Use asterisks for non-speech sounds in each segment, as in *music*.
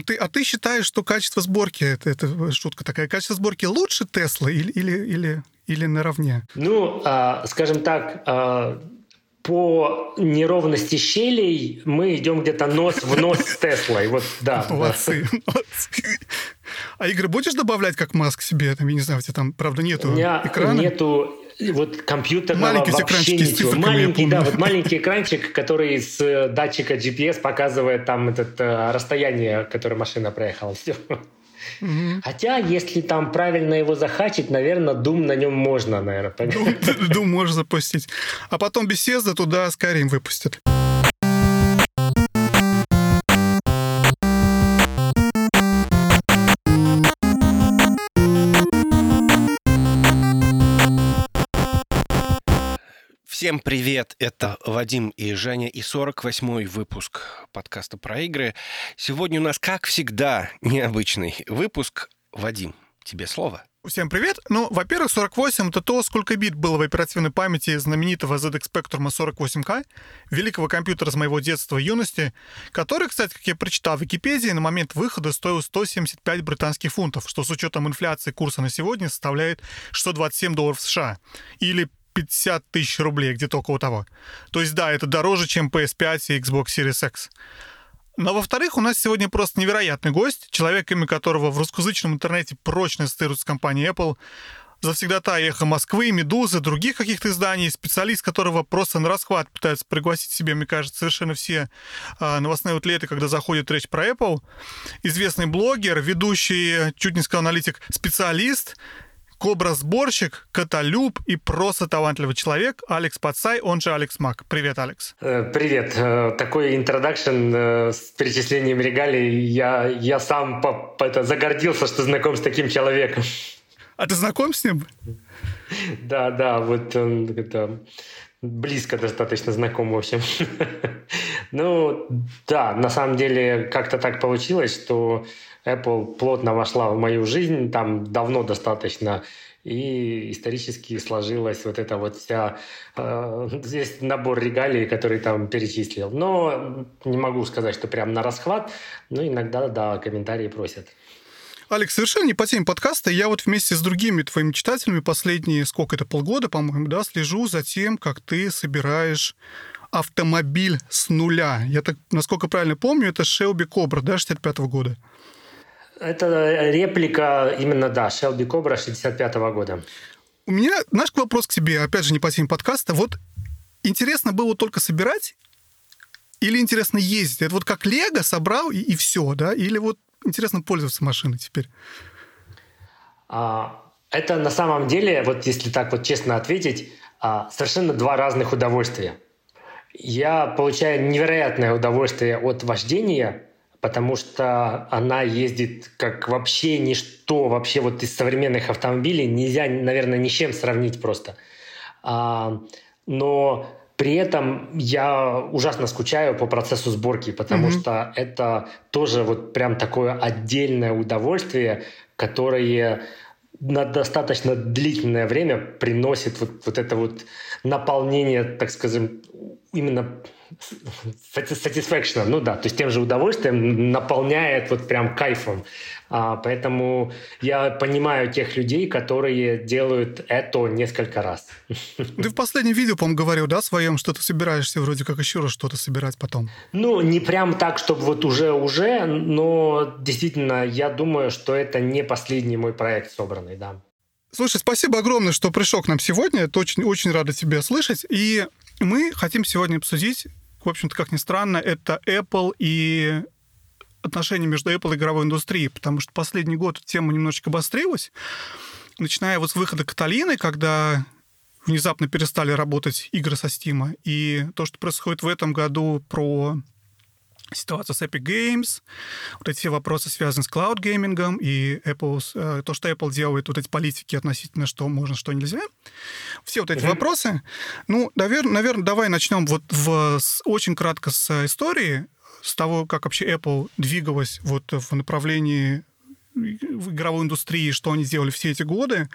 А ты, а ты считаешь, что качество сборки, это, это шутка такая, качество сборки лучше Тесла или, или, или, или наравне? Ну, а, скажем так, а, по неровности щелей мы идем где-то нос в нос с Теслой. Вот, да. Молодцы, да. молодцы. А игры будешь добавлять, как Маск себе? Там, я не знаю, у тебя там, правда, нету У меня экрана? нету вот компьютерного Маленький вообще ничего. Маленький, да, вот маленький экранчик, который с э, датчика GPS показывает там это э, расстояние, которое машина проехала. Все. Угу. Хотя, если там правильно его захачить, наверное, Doom на нем можно, наверное. Doom можно запустить. А потом Bethesda туда Skyrim выпустят. Всем привет, это Вадим и Женя и 48-й выпуск подкаста про игры. Сегодня у нас, как всегда, необычный выпуск. Вадим, тебе слово. Всем привет. Ну, во-первых, 48 — это то, сколько бит было в оперативной памяти знаменитого ZX Spectrum 48K, великого компьютера с моего детства и юности, который, кстати, как я прочитал в Википедии, на момент выхода стоил 175 британских фунтов, что с учетом инфляции курса на сегодня составляет 627 долларов США, или 50 тысяч рублей, где-то около того. То есть, да, это дороже, чем PS5 и Xbox Series X. Но, во-вторых, у нас сегодня просто невероятный гость, человек, имя которого в русскоязычном интернете прочно ассоциируется с компанией Apple, завсегдата эхо Москвы, Медузы, других каких-то изданий, специалист которого просто на расхват пытается пригласить себе, мне кажется, совершенно все э, новостные аутлеты, когда заходит речь про Apple. Известный блогер, ведущий, чуть не сказал аналитик, специалист, кобра-сборщик, каталюб и просто талантливый человек Алекс Пацай, он же Алекс Мак. Привет, Алекс. Э, привет. Э, такой интродакшн э, с перечислением регалий. Я, я сам по, по, это, загордился, что знаком с таким человеком. А ты знаком с ним? Да, да, вот он это близко достаточно знаком, в общем. *laughs* ну, да, на самом деле как-то так получилось, что Apple плотно вошла в мою жизнь, там давно достаточно, и исторически сложилась вот эта вот вся... Э, здесь набор регалий, который там перечислил. Но не могу сказать, что прям на расхват, но иногда, да, комментарии просят. Алекс, совершенно не по теме подкаста. Я вот вместе с другими твоими читателями последние, сколько это, полгода, по-моему, да, слежу за тем, как ты собираешь автомобиль с нуля. Я так, насколько правильно помню, это Shelby Cobra, да, 65 -го года. Это реплика именно, да, Shelby Cobra 65 -го года. У меня наш вопрос к тебе, опять же, не по теме подкаста. Вот интересно было только собирать или интересно ездить? Это вот как Лего собрал и, и все, да? Или вот интересно пользоваться машиной теперь? А, это на самом деле, вот если так вот честно ответить, а, совершенно два разных удовольствия. Я получаю невероятное удовольствие от вождения, потому что она ездит как вообще ничто, вообще вот из современных автомобилей нельзя, наверное, ни с чем сравнить просто. А, но при этом я ужасно скучаю по процессу сборки, потому mm-hmm. что это тоже вот прям такое отдельное удовольствие, которое на достаточно длительное время приносит вот, вот это вот наполнение, так скажем, именно satisfaction, ну да, то есть тем же удовольствием наполняет вот прям кайфом. А, поэтому я понимаю тех людей, которые делают это несколько раз. Ты в последнем видео, по-моему, говорил, да, своем, что ты собираешься вроде как еще раз что-то собирать потом? Ну, не прям так, чтобы вот уже-уже, но действительно, я думаю, что это не последний мой проект собранный, да. Слушай, спасибо огромное, что пришел к нам сегодня. Это очень, очень рада тебя слышать. И мы хотим сегодня обсудить, в общем-то, как ни странно, это Apple и отношения между Apple и игровой индустрией, потому что последний год тема немножечко обострилась, начиная вот с выхода Каталины, когда внезапно перестали работать игры со Steam, и то, что происходит в этом году про ситуацию с Epic Games, вот эти все вопросы связаны с cloud gaming ом и Apple, э, то, что Apple делает, вот эти политики относительно, что можно, что нельзя. Все вот эти mm-hmm. вопросы. Ну, наверное, наверное, давай начнем вот в, с, очень кратко с истории с того, как вообще Apple двигалась вот в направлении в игровой индустрии, что они сделали все эти годы.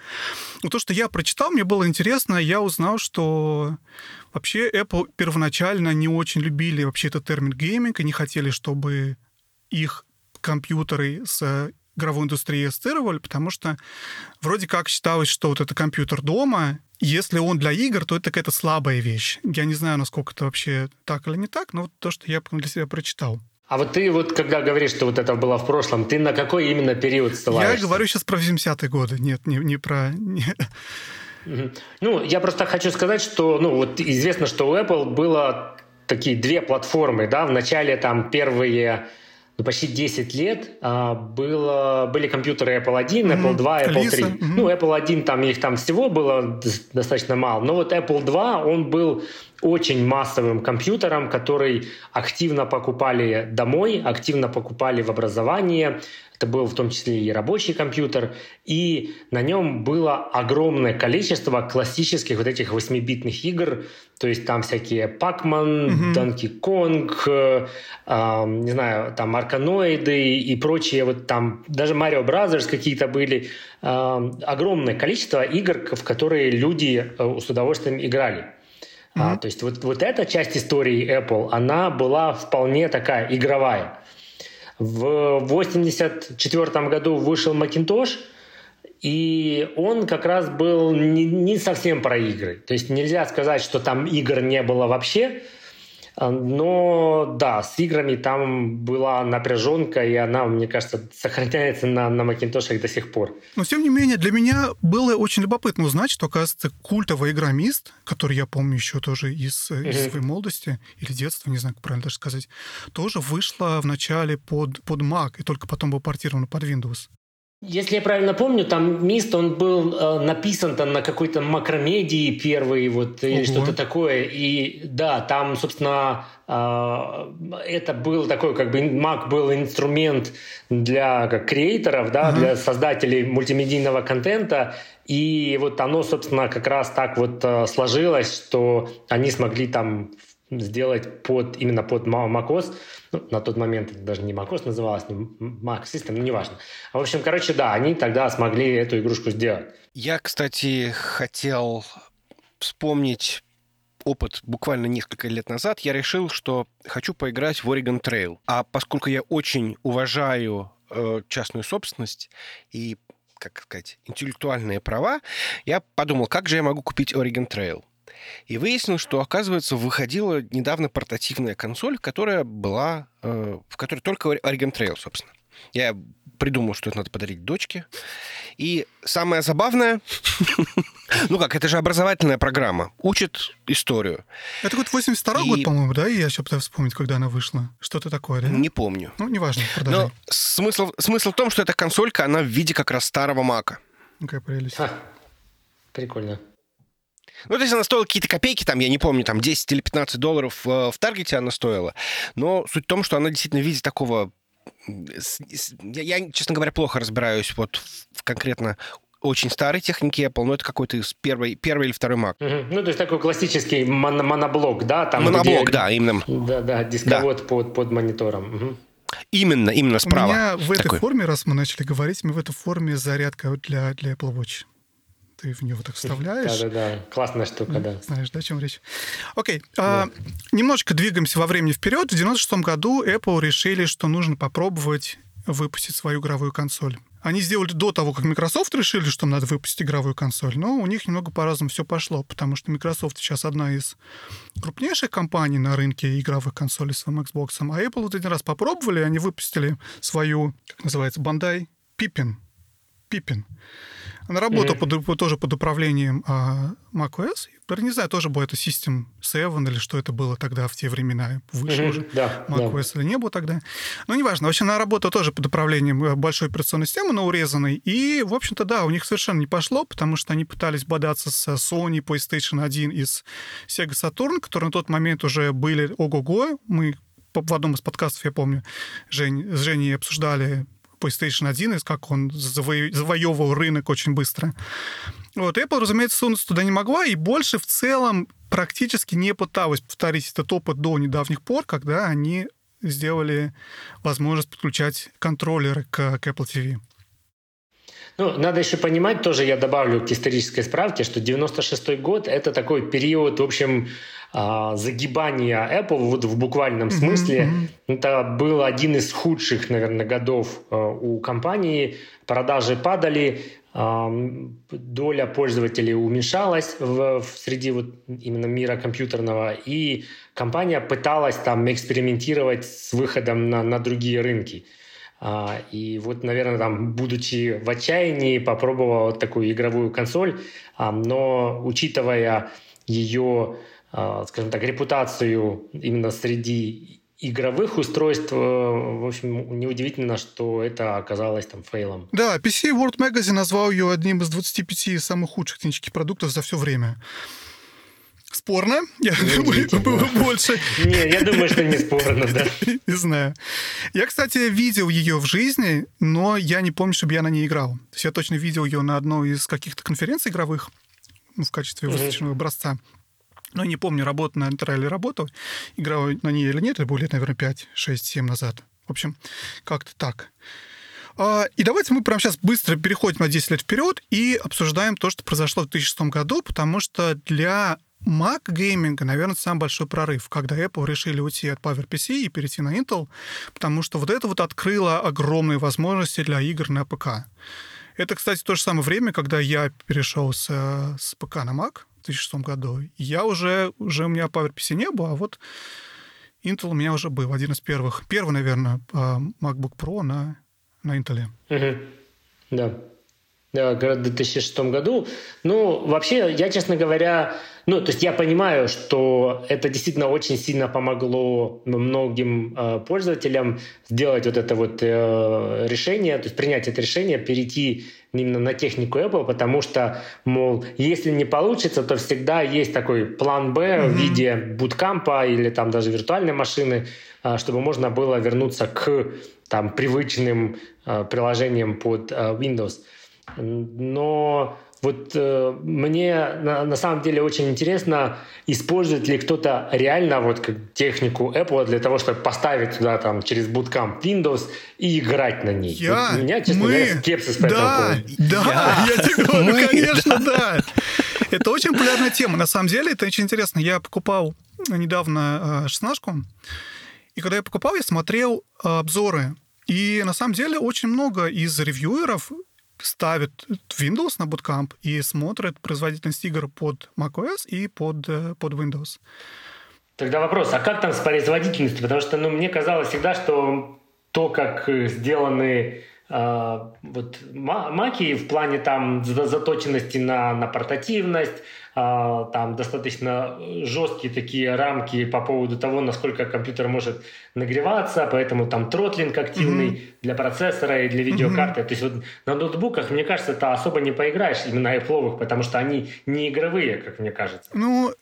Но то, что я прочитал, мне было интересно, я узнал, что вообще Apple первоначально не очень любили вообще этот термин гейминг и не хотели, чтобы их компьютеры с игровой индустрией ассоциировали, потому что вроде как считалось, что вот это компьютер дома, если он для игр, то это какая-то слабая вещь. Я не знаю, насколько это вообще так или не так, но вот то, что я для себя прочитал. А вот ты вот, когда говоришь, что вот это было в прошлом, ты на какой именно период ссылаешься? Я говорю сейчас про 80-е годы, нет, не, не про... Ну, я просто хочу сказать, что, ну, вот известно, что у Apple было такие две платформы, да, в начале там первые ну, почти 10 лет а, было, были компьютеры Apple 1, mm-hmm. Apple 2, Apple 3. Mm-hmm. Ну, Apple 1, там их там всего было достаточно мало. Но вот Apple 2, он был очень массовым компьютером, который активно покупали домой, активно покупали в образование. Это был в том числе и рабочий компьютер. И на нем было огромное количество классических вот этих 8-битных игр. То есть там всякие Pac-Man, mm-hmm. Donkey Kong, э, э, не знаю, там Арканоиды и прочие. Вот там даже Mario Brothers какие-то были. Э, огромное количество игр, в которые люди э, с удовольствием играли. Mm-hmm. А, то есть вот, вот эта часть истории Apple, она была вполне такая игровая. В 1984 году вышел Macintosh, и он как раз был не, не совсем про игры. То есть нельзя сказать, что там игр не было вообще, но да, с играми там была напряженка, и она, мне кажется, сохраняется на, на Макинтошах до сих пор. Но, тем не менее, для меня было очень любопытно узнать, что, оказывается, культовая игра Мист, которую я помню еще тоже из, mm-hmm. из своей молодости или детства, не знаю, как правильно даже сказать, тоже вышла в начале под, под Mac, и только потом была портирована под Windows. Если я правильно помню, там Мист, он был э, написан там на какой-то макромедии первый, вот, или что-то такое. И да, там, собственно, э, это был такой, как бы, Mac был инструмент для как, креаторов, да, uh-huh. для создателей мультимедийного контента. И вот оно, собственно, как раз так вот э, сложилось, что они смогли там сделать под, именно под macOS. Ну, на тот момент это даже не macOS называлось, не Mac System, ну, неважно. В общем, короче, да, они тогда смогли эту игрушку сделать. Я, кстати, хотел вспомнить опыт буквально несколько лет назад, я решил, что хочу поиграть в Oregon Trail. А поскольку я очень уважаю э, частную собственность и, как сказать, интеллектуальные права, я подумал, как же я могу купить Oregon Trail. И выяснилось, что, оказывается, выходила недавно портативная консоль, которая была, э, в которой только Oregon Trail, собственно. Я придумал, что это надо подарить дочке. И самое забавное, *laughs* ну как, это же образовательная программа, учит историю. Это вот 82 и... год, по-моему, да? Я сейчас пытаюсь вспомнить, когда она вышла. Что-то такое, да? Не помню. Ну, неважно, продолжай. Но смысл, смысл в том, что эта консолька, она в виде как раз старого Мака. Какая прелесть. А, прикольно. Ну, то есть она стоила какие-то копейки, там, я не помню, там 10 или 15 долларов э, в Таргете она стоила. Но суть в том, что она действительно в виде такого... Я, честно говоря, плохо разбираюсь вот в конкретно очень старой техники Apple, но это какой-то из первой, первый или второй Mac. Угу. Ну, то есть такой классический мон- моноблок, да? Там, моноблок, где... да, именно. Да, да, дисковод да. Под, под монитором. Угу. Именно, именно справа. У меня в этой такой. форме, раз мы начали говорить, мы в этой форме зарядка для, для Apple Watch ты в него так вставляешь. Да-да-да, классная штука, да. Знаешь, да, о чем речь? Окей, да. а, немножечко двигаемся во времени вперед. В 96 году Apple решили, что нужно попробовать выпустить свою игровую консоль. Они сделали до того, как Microsoft решили, что надо выпустить игровую консоль, но у них немного по-разному все пошло, потому что Microsoft сейчас одна из крупнейших компаний на рынке игровых консолей с своим Xbox, а Apple вот один раз попробовали, они выпустили свою, как называется, Bandai Pippin. Pippin. Она работала mm-hmm. под, тоже под управлением а, macOS. Не знаю, тоже был это System 7 или что это было тогда в те времена. Выше mm-hmm. уже да, macOS да. или не было тогда. Но неважно. Вообще она работала тоже под управлением э, большой операционной системы, но урезанной. И, в общем-то, да, у них совершенно не пошло, потому что они пытались бодаться с Sony PlayStation 1 из Sega Saturn, которые на тот момент уже были ого-го. Мы в одном из подкастов, я помню, Жень, с Женей обсуждали PlayStation 1, и как он заво... завоевывал рынок очень быстро. Вот, Apple, разумеется, сунуться туда не могла, и больше в целом практически не пыталась повторить этот опыт до недавних пор, когда они сделали возможность подключать контроллеры к, к Apple TV. Ну, надо еще понимать, тоже я добавлю к исторической справке, что 96 год — это такой период, в общем, а, загибания Apple вот в буквальном смысле. Mm-hmm. Это был один из худших, наверное, годов а, у компании. Продажи падали, а, доля пользователей уменьшалась в, в среди вот именно мира компьютерного, и компания пыталась там экспериментировать с выходом на, на другие рынки. А, и вот, наверное, там, будучи в отчаянии, попробовал такую игровую консоль, а, но учитывая ее, а, скажем так, репутацию именно среди игровых устройств, э, в общем, неудивительно, что это оказалось там фейлом. Да, PC World Magazine назвал ее одним из 25 самых худших технических продуктов за все время спорно. Я думаю, было больше. Не, я думаю, что не спорно, да. *laughs* Не знаю. Я, кстати, видел ее в жизни, но я не помню, чтобы я на ней играл. То есть я точно видел ее на одной из каких-то конференций игровых ну, в качестве выставочного образца. Но я не помню, работал на или работал, играл на ней или нет, это было лет, наверное, 5, 6, 7 назад. В общем, как-то так. А, и давайте мы прямо сейчас быстро переходим на 10 лет вперед и обсуждаем то, что произошло в 2006 году, потому что для Mac гейминга, наверное, самый большой прорыв, когда Apple решили уйти от PowerPC и перейти на Intel, потому что вот это вот открыло огромные возможности для игр на ПК. Это, кстати, то же самое время, когда я перешел с, с ПК на Mac в 2006 году. Я уже, уже у меня PowerPC не было, а вот Intel у меня уже был, один из первых. Первый, наверное, а, MacBook Pro на, на Intel. Угу. Да. Да, в 2006 году. Ну, вообще, я, честно говоря, ну, то есть я понимаю, что это действительно очень сильно помогло многим э, пользователям сделать вот это вот э, решение, то есть принять это решение, перейти именно на технику Apple, потому что, мол, если не получится, то всегда есть такой план Б mm-hmm. в виде буткампа или там даже виртуальной машины, э, чтобы можно было вернуться к там привычным э, приложениям под э, Windows. Но вот э, мне на, на самом деле очень интересно, использует ли кто-то реально вот как технику Apple для того, чтобы поставить туда там через Bootcamp Windows и играть на ней. Я, вот у меня, честно мы, говоря, скепсис по да, этому поводу. Да, я, я тебе говорю, мы, конечно, да. Это очень популярная тема. На самом деле, это очень интересно. Я покупал недавно э, шестнашку, и когда я покупал, я смотрел э, обзоры. И на самом деле очень много из ревьюеров ставят Windows на Bootcamp и смотрят производительность игр под macOS и под, э, под Windows. Тогда вопрос, а как там с производительностью? Потому что ну, мне казалось всегда, что то, как сделаны э, вот маки в плане там заточенности на, на портативность, а, там достаточно жесткие такие рамки по поводу того, насколько компьютер может нагреваться, поэтому там тротлинг активный mm-hmm. для процессора и для видеокарты. Mm-hmm. То есть вот на ноутбуках, мне кажется, это особо не поиграешь именно Apple, потому что они не игровые, как мне кажется. Ну,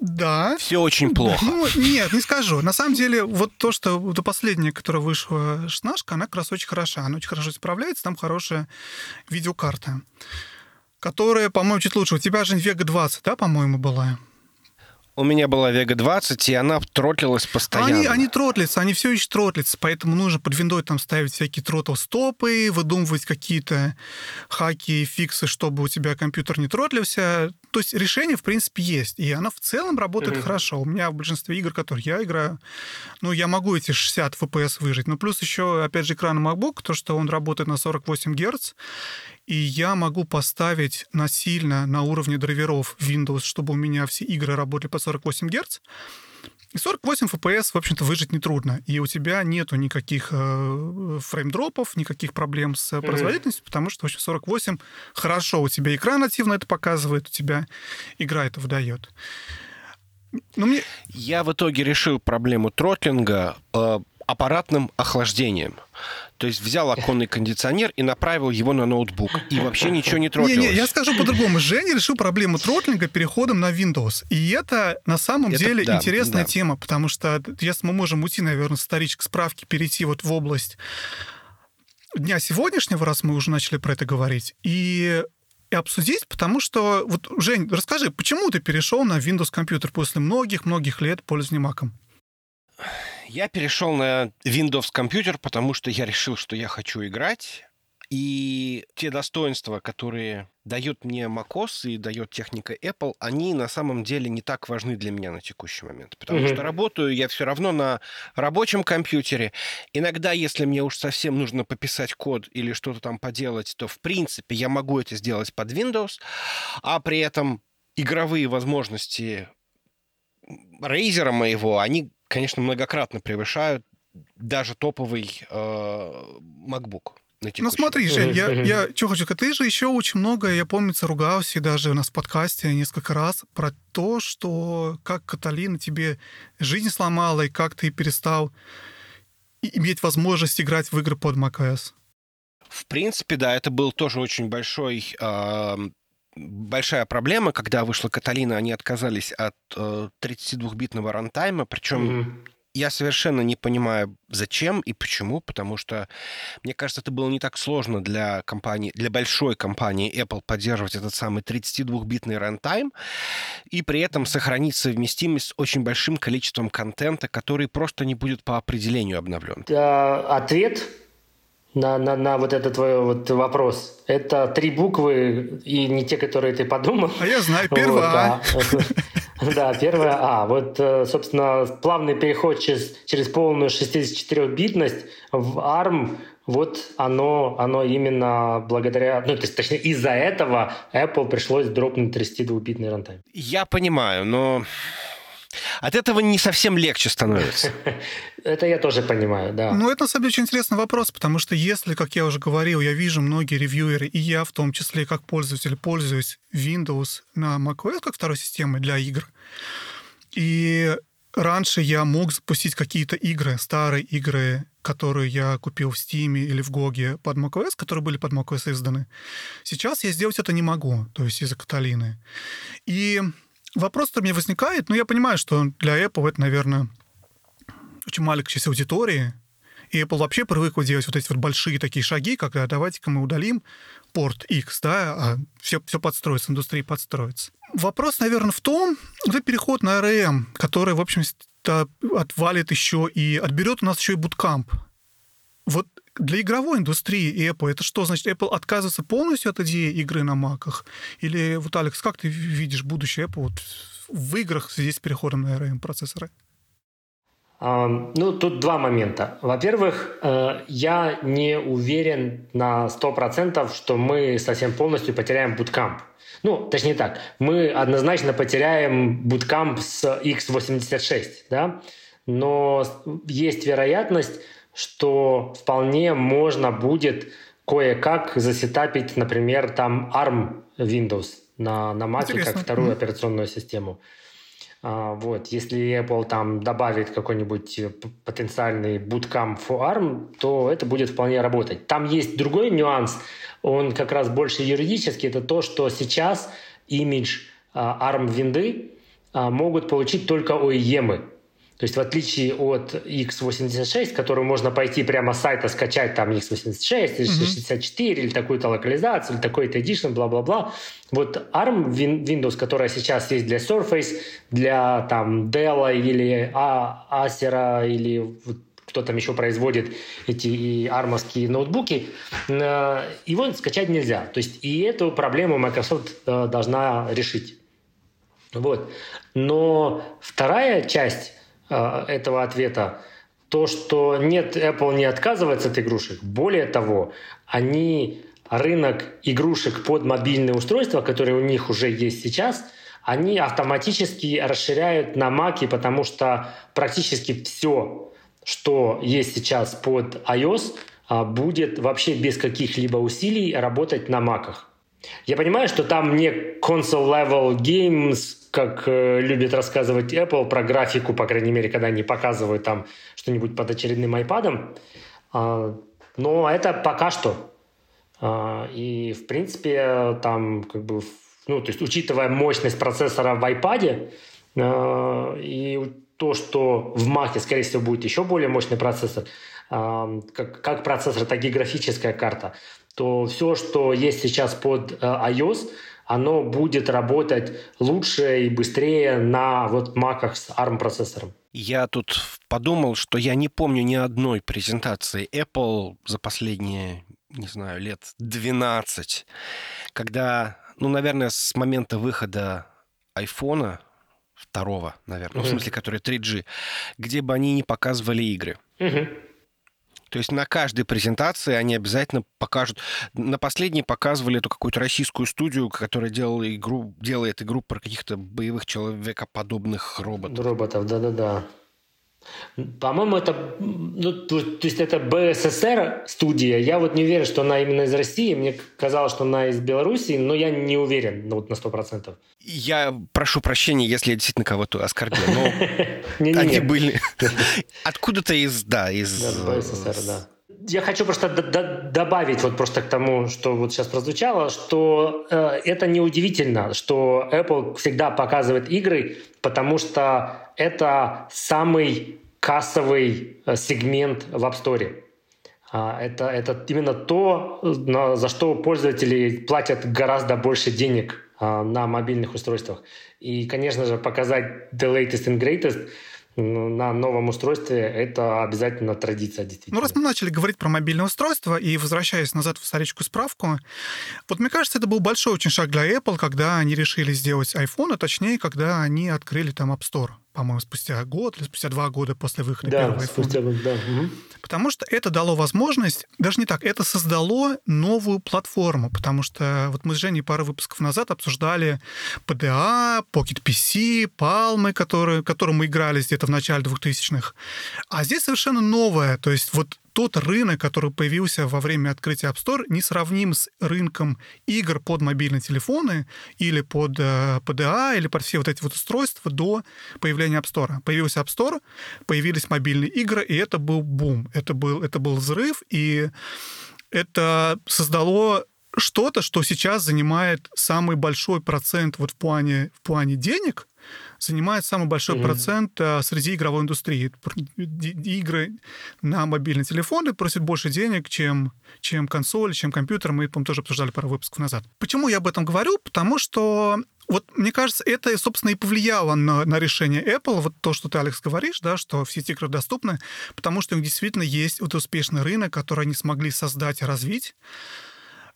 да. Все очень плохо. Ну, нет, не скажу. На самом деле, вот то, что до последнее, которое вышла шнашка, она как раз очень хороша. Она очень хорошо справляется, там хорошая видеокарта которая, по-моему, чуть лучше. У тебя же Vega 20, да, по-моему, была? У меня была Vega 20, и она тротлилась постоянно. Они, они тротлятся, они все еще тротлятся, поэтому нужно под виндой там ставить всякие тротл-стопы, выдумывать какие-то хаки и фиксы, чтобы у тебя компьютер не тротлился. То есть решение, в принципе, есть, и оно в целом работает mm-hmm. хорошо. У меня в большинстве игр, которые я играю, ну, я могу эти 60 FPS выжить. Но плюс еще, опять же, экран MacBook, то, что он работает на 48 Гц, и я могу поставить насильно на уровне драйверов Windows, чтобы у меня все игры работали по 48 Гц. И 48 FPS, в общем-то, выжить нетрудно. И у тебя нету никаких э, фреймдропов, никаких проблем с производительностью, mm-hmm. потому что, в общем, 48 хорошо. У тебя экран нативно это показывает, у тебя игра это выдает. Но мне... Я в итоге решил проблему тротлинга э, аппаратным охлаждением. То есть взял оконный кондиционер и направил его на ноутбук. И вообще ничего не тротлилось. Не, не, я скажу по-другому. Женя решил проблему тротлинга переходом на Windows. И это на самом это, деле да, интересная да. тема, потому что если мы можем уйти, наверное, с исторической справки, перейти вот в область дня сегодняшнего, раз мы уже начали про это говорить, и и обсудить, потому что, вот, Жень, расскажи, почему ты перешел на Windows компьютер после многих-многих лет пользования Mac? Я перешел на Windows компьютер, потому что я решил, что я хочу играть. И те достоинства, которые дает мне macOS и дает техника Apple, они на самом деле не так важны для меня на текущий момент. Потому mm-hmm. что работаю я все равно на рабочем компьютере. Иногда, если мне уж совсем нужно пописать код или что-то там поделать, то, в принципе, я могу это сделать под Windows, а при этом игровые возможности Razer моего, они, конечно, многократно превышают даже топовый э, MacBook. Ну смотри, Жень, я, я что хочу сказать, ты же еще очень много, я помнится, ругался, и даже у нас в подкасте несколько раз про то, что как Каталина тебе жизнь сломала, и как ты перестал иметь возможность играть в игры под macOS. В принципе, да, это был тоже очень большой э, большая проблема, когда вышла Каталина, они отказались от э, 32-битного рантайма, причем mm-hmm я совершенно не понимаю, зачем и почему, потому что, мне кажется, это было не так сложно для компании, для большой компании Apple поддерживать этот самый 32-битный рантайм и при этом сохранить совместимость с очень большим количеством контента, который просто не будет по определению обновлен. Ответ на, на, на вот этот твой вот вопрос. Это три буквы и не те, которые ты подумал. А я знаю, первая. Вот, Да, первое А. Вот, э, собственно, плавный переход через, через полную 64-битность в ARM, вот оно, оно именно благодаря, ну, то есть, точнее, из-за этого Apple пришлось дропнуть 32-битный рантайм. Я понимаю, но от этого не совсем легче становится. *laughs* Это я тоже понимаю, да. Ну, это, на самом деле, очень интересный вопрос, потому что если, как я уже говорил, я вижу многие ревьюеры, и я в том числе, как пользователь, пользуюсь Windows на macOS как второй системой для игр, и раньше я мог запустить какие-то игры, старые игры, которые я купил в Steam или в GOG под macOS, которые были под macOS изданы. Сейчас я сделать это не могу, то есть из-за Каталины. И вопрос-то мне возникает, но я понимаю, что для Apple это, наверное, очень маленькая часть аудитории, и Apple вообще привыкла делать вот эти вот большие такие шаги, когда давайте-ка мы удалим порт X, да, а все, все подстроится, индустрия подстроится. Вопрос, наверное, в том, это переход на RM, который, в общем отвалит еще и отберет у нас еще и буткамп. Вот для игровой индустрии Apple это что значит? Apple отказывается полностью от идеи игры на маках? Или вот, Алекс, как ты видишь будущее Apple вот в играх в связи с переходом на ARM-процессоры? Um, ну, тут два момента. Во-первых, uh, я не уверен на 100%, что мы совсем полностью потеряем буткамп. Ну, точнее так, мы однозначно потеряем буткамп с x86, да? но есть вероятность, что вполне можно будет кое-как засетапить, например, там ARM Windows на, на Mac Интересно. как вторую mm-hmm. операционную систему. А, вот, если Apple там добавит какой-нибудь э, потенциальный bootcamp for ARM, то это будет вполне работать. Там есть другой нюанс, он как раз больше юридический, это то, что сейчас имидж а, ARM винды а, могут получить только OEM. То есть в отличие от x86, которую можно пойти прямо с сайта скачать там x86 или 64 mm-hmm. или такую-то локализацию, или такой-то edition, бла-бла-бла. Вот ARM Windows, которая сейчас есть для Surface, для там Dell или Acer или вот кто там еще производит эти армовские ноутбуки, э, его скачать нельзя. То есть и эту проблему Microsoft э, должна решить. Вот. Но вторая часть этого ответа то, что нет, Apple не отказывается от игрушек. Более того, они рынок игрушек под мобильные устройства, которые у них уже есть сейчас, они автоматически расширяют на Mac, потому что практически все, что есть сейчас под iOS, а, будет вообще без каких-либо усилий работать на Macах. Я понимаю, что там не console-level games, как э, любит рассказывать Apple про графику, по крайней мере, когда они показывают там что-нибудь под очередным iPad. А, но это пока что. А, и, в принципе, там как бы, ну, то есть, учитывая мощность процессора в iPad а, и то, что в Mac, скорее всего, будет еще более мощный процессор, а, как, как процессор, так и графическая карта, то все, что есть сейчас под э, iOS, оно будет работать лучше и быстрее на вот маках с ARM-процессором. Я тут подумал, что я не помню ни одной презентации Apple за последние не знаю, лет 12, когда, ну, наверное, с момента выхода айфона второго, наверное, mm-hmm. ну, в смысле, который 3G, где бы они не показывали игры. Mm-hmm. То есть на каждой презентации они обязательно покажут. На последней показывали эту какую-то российскую студию, которая делала игру, делает игру про каких-то боевых человекоподобных роботов. Роботов, да-да-да. По-моему, это, ну, то, то есть это БССР студия. Я вот не уверен, что она именно из России. Мне казалось, что она из Белоруссии, но я не уверен ну, вот на сто процентов. Я прошу прощения, если я действительно кого-то оскорбил, но *laughs* они были *laughs* откуда-то из, да, из... БССР, да. Я хочу просто добавить вот просто к тому, что вот сейчас прозвучало, что э, это неудивительно, что Apple всегда показывает игры, потому что это самый кассовый э, сегмент в App Store. А, это, это именно то, за что пользователи платят гораздо больше денег а, на мобильных устройствах. И, конечно же, показать the latest and greatest – на новом устройстве это обязательно традиция, действительно. Ну, раз мы начали говорить про мобильное устройство, и возвращаясь назад в историческую справку, вот мне кажется, это был большой очень шаг для Apple, когда они решили сделать iPhone, а точнее, когда они открыли там App Store по-моему, спустя год или спустя два года после выхода да, первого спустя год, да. Угу. Потому что это дало возможность, даже не так, это создало новую платформу, потому что вот мы с Женей пару выпусков назад обсуждали PDA, Pocket PC, Palm, которые, которым мы играли где-то в начале 2000-х. А здесь совершенно новое, то есть вот тот рынок, который появился во время открытия App Store, не сравним с рынком игр под мобильные телефоны или под э, PDA, или под все вот эти вот устройства до появления App Store. Появился App Store, появились мобильные игры, и это был бум, это был, это был взрыв, и это создало что-то, что сейчас занимает самый большой процент вот в плане, в плане денег, занимает самый большой mm-hmm. процент а, среди игровой индустрии. Игры на мобильные телефоны просят больше денег, чем, чем консоль, чем компьютер. Мы, по тоже обсуждали пару выпусков назад. Почему я об этом говорю? Потому что вот мне кажется, это, собственно, и повлияло на, на решение Apple, вот то, что ты, Алекс, говоришь, да, что все эти игры доступны, потому что у них действительно есть вот успешный рынок, который они смогли создать и развить.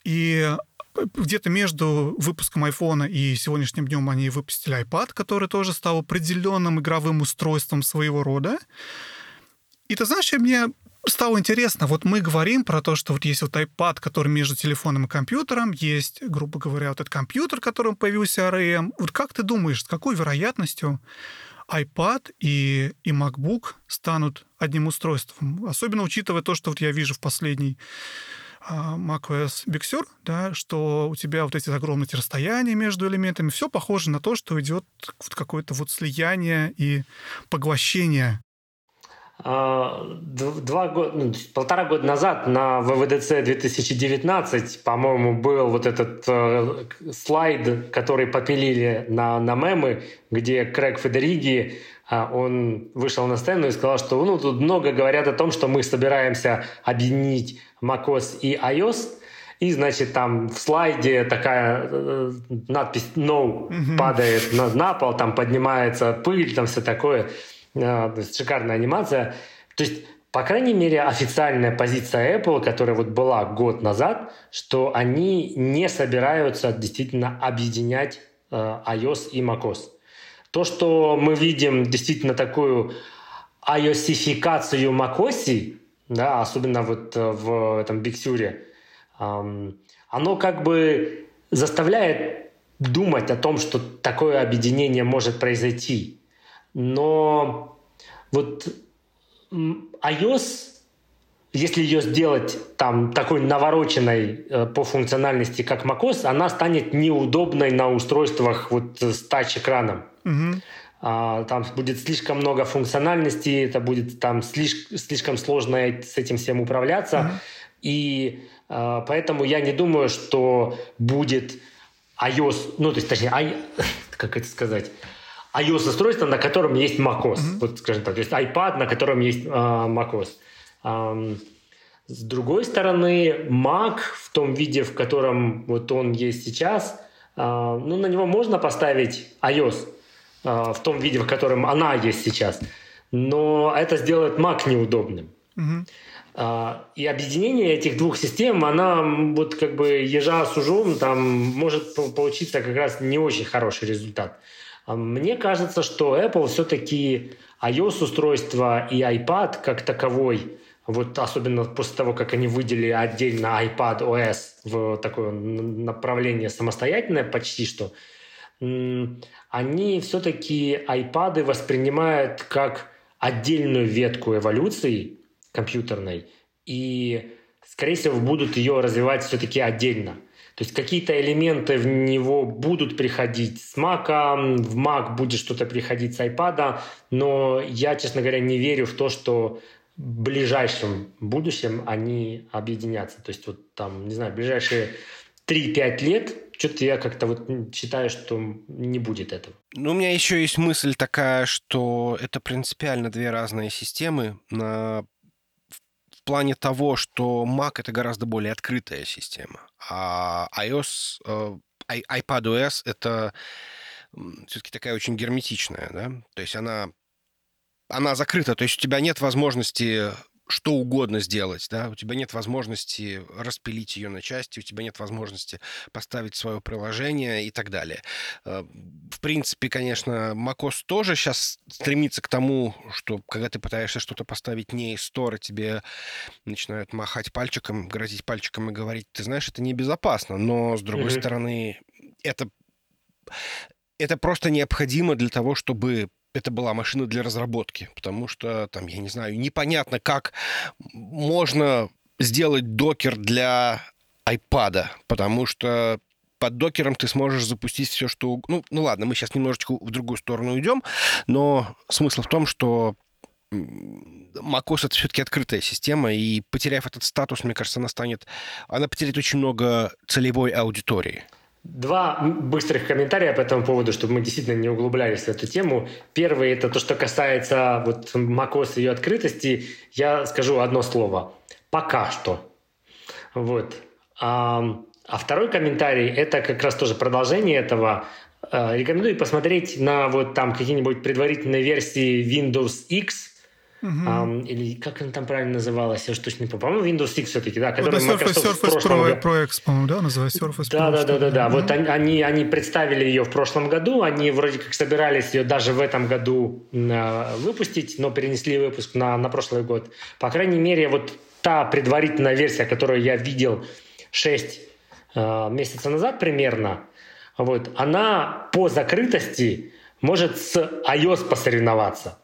И где-то между выпуском iPhone и сегодняшним днем они выпустили iPad, который тоже стал определенным игровым устройством своего рода. И ты знаешь, мне стало интересно, вот мы говорим про то, что вот есть вот iPad, который между телефоном и компьютером, есть, грубо говоря, вот этот компьютер, которым появился ARM. Вот как ты думаешь, с какой вероятностью iPad и, и MacBook станут одним устройством? Особенно учитывая то, что вот я вижу в последний macOS Big Sur, да, что у тебя вот эти огромные расстояния между элементами, все похоже на то, что идет вот какое-то вот слияние и поглощение. А, два года, ну, полтора года назад на ВВДЦ 2019, по-моему, был вот этот э, слайд, который попилили на, на мемы, где Крэг Федериги а он вышел на сцену и сказал, что ну, тут много говорят о том, что мы собираемся объединить macOS и iOS, и, значит, там в слайде такая э, надпись «No» mm-hmm. падает на, на пол, там поднимается пыль, там все такое. Э, шикарная анимация. То есть, по крайней мере, официальная позиция Apple, которая вот была год назад, что они не собираются действительно объединять э, iOS и macOS. То, что мы видим действительно такую iOSификацию macOS, да, особенно вот э, в этом Sur, оно как бы заставляет думать о том, что такое объединение может произойти. Но вот iOS, если ее сделать там такой навороченной э, по функциональности, как macOS, она станет неудобной на устройствах вот с тач-экраном. Угу. А, там будет слишком много функциональности, это будет там слишком, слишком сложно с этим всем управляться. Угу. И а, поэтому я не думаю, что будет iOS, ну, то есть, точнее, I, *laughs* как это сказать, iOS-устройство, на котором есть macOS. Mm-hmm. Вот, скажем так, то есть iPad, на котором есть uh, macOS. Um, с другой стороны, Mac в том виде, в котором вот он есть сейчас, uh, ну, на него можно поставить iOS. А, в том виде, в котором она есть сейчас. Но это сделает Mac неудобным. Угу. А, и объединение этих двух систем, она вот как бы ежа с ужом, там может получиться как раз не очень хороший результат. А мне кажется, что Apple все-таки iOS-устройство и iPad как таковой, вот особенно после того, как они выделили отдельно iPad OS в такое направление самостоятельное почти что, они все-таки iPad воспринимают как отдельную ветку эволюции компьютерной и, скорее всего, будут ее развивать все-таки отдельно. То есть какие-то элементы в него будут приходить с Mac, в Mac будет что-то приходить с iPad, но я, честно говоря, не верю в то, что в ближайшем будущем они объединятся. То есть вот там, не знаю, ближайшие 3-5 лет что-то я как-то вот считаю, что не будет этого. Ну, у меня еще есть мысль такая, что это принципиально две разные системы на в плане того, что Mac это гораздо более открытая система, а iOS, э, iPadOS это все-таки такая очень герметичная, да, то есть она она закрыта, то есть у тебя нет возможности что угодно сделать, да, у тебя нет возможности распилить ее на части, у тебя нет возможности поставить свое приложение и так далее. Э, в принципе, конечно, macOS тоже сейчас стремится к тому, что когда ты пытаешься что-то поставить не из стора, тебе начинают махать пальчиком, грозить пальчиком и говорить, ты знаешь, это небезопасно, но с другой mm-hmm. стороны, это это просто необходимо для того, чтобы это была машина для разработки, потому что там, я не знаю, непонятно, как можно сделать докер для iPad, потому что под докером ты сможешь запустить все, что... Ну, ну ладно, мы сейчас немножечко в другую сторону уйдем, но смысл в том, что macOS это все-таки открытая система, и потеряв этот статус, мне кажется, она станет... Она потеряет очень много целевой аудитории. Два быстрых комментария по этому поводу, чтобы мы действительно не углублялись в эту тему. Первый – это то, что касается вот macOS и ее открытости. Я скажу одно слово. Пока что. Вот. А, а второй комментарий – это как раз тоже продолжение этого. А, рекомендую посмотреть на вот там какие-нибудь предварительные версии Windows X – Угу. Um, или как она там правильно называлась, я уж точно не помню. По-моему, Windows X все-таки, да, который вот Surface, Surface Pro, Pro X, по-моему, да, называется Surface да, Pro. Да, да, да, да. Угу. Вот они, они представили ее в прошлом году, они вроде как собирались ее даже в этом году э, выпустить, но перенесли выпуск на, на прошлый год. По крайней мере, вот та предварительная версия, которую я видел 6 э, месяцев назад примерно, вот, она по закрытости может с iOS посоревноваться.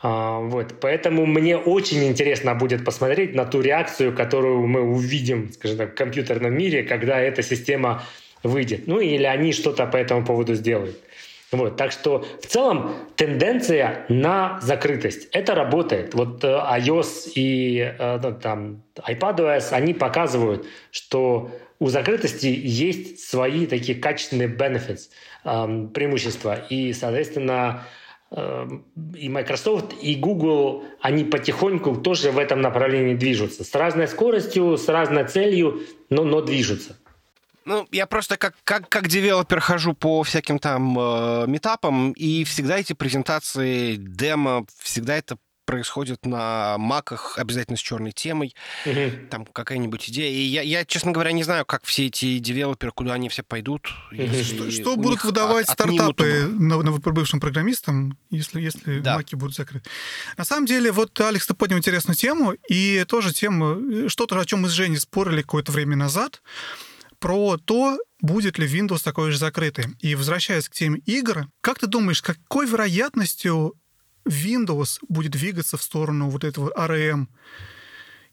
А, вот, поэтому мне очень интересно будет посмотреть на ту реакцию, которую мы увидим, скажем так, в компьютерном мире, когда эта система выйдет. Ну или они что-то по этому поводу сделают. Вот, так что в целом тенденция на закрытость. Это работает. Вот э, iOS и э, ну, там, iPadOS, они показывают, что у закрытости есть свои такие качественные benefits, э, преимущества. И, соответственно, Эм, и Microsoft, и Google, они потихоньку тоже в этом направлении движутся. С разной скоростью, с разной целью, но, но движутся. Ну, я просто как, как, как девелопер хожу по всяким там э, метапам, и всегда эти презентации, демо, всегда это происходит на маках, обязательно с черной темой, угу. там какая-нибудь идея. И я, я, честно говоря, не знаю, как все эти девелоперы, куда они все пойдут. Угу. Что, что будут выдавать от, стартапы на, новоприбывшим программистам, если, если да. маки будут закрыты? На самом деле, вот Алекс, ты поднял интересную тему, и тоже тему, что-то, о чем мы с Женей спорили какое-то время назад, про то, будет ли Windows такой же закрытый. И возвращаясь к теме игр, как ты думаешь, какой вероятностью Windows будет двигаться в сторону вот этого ARM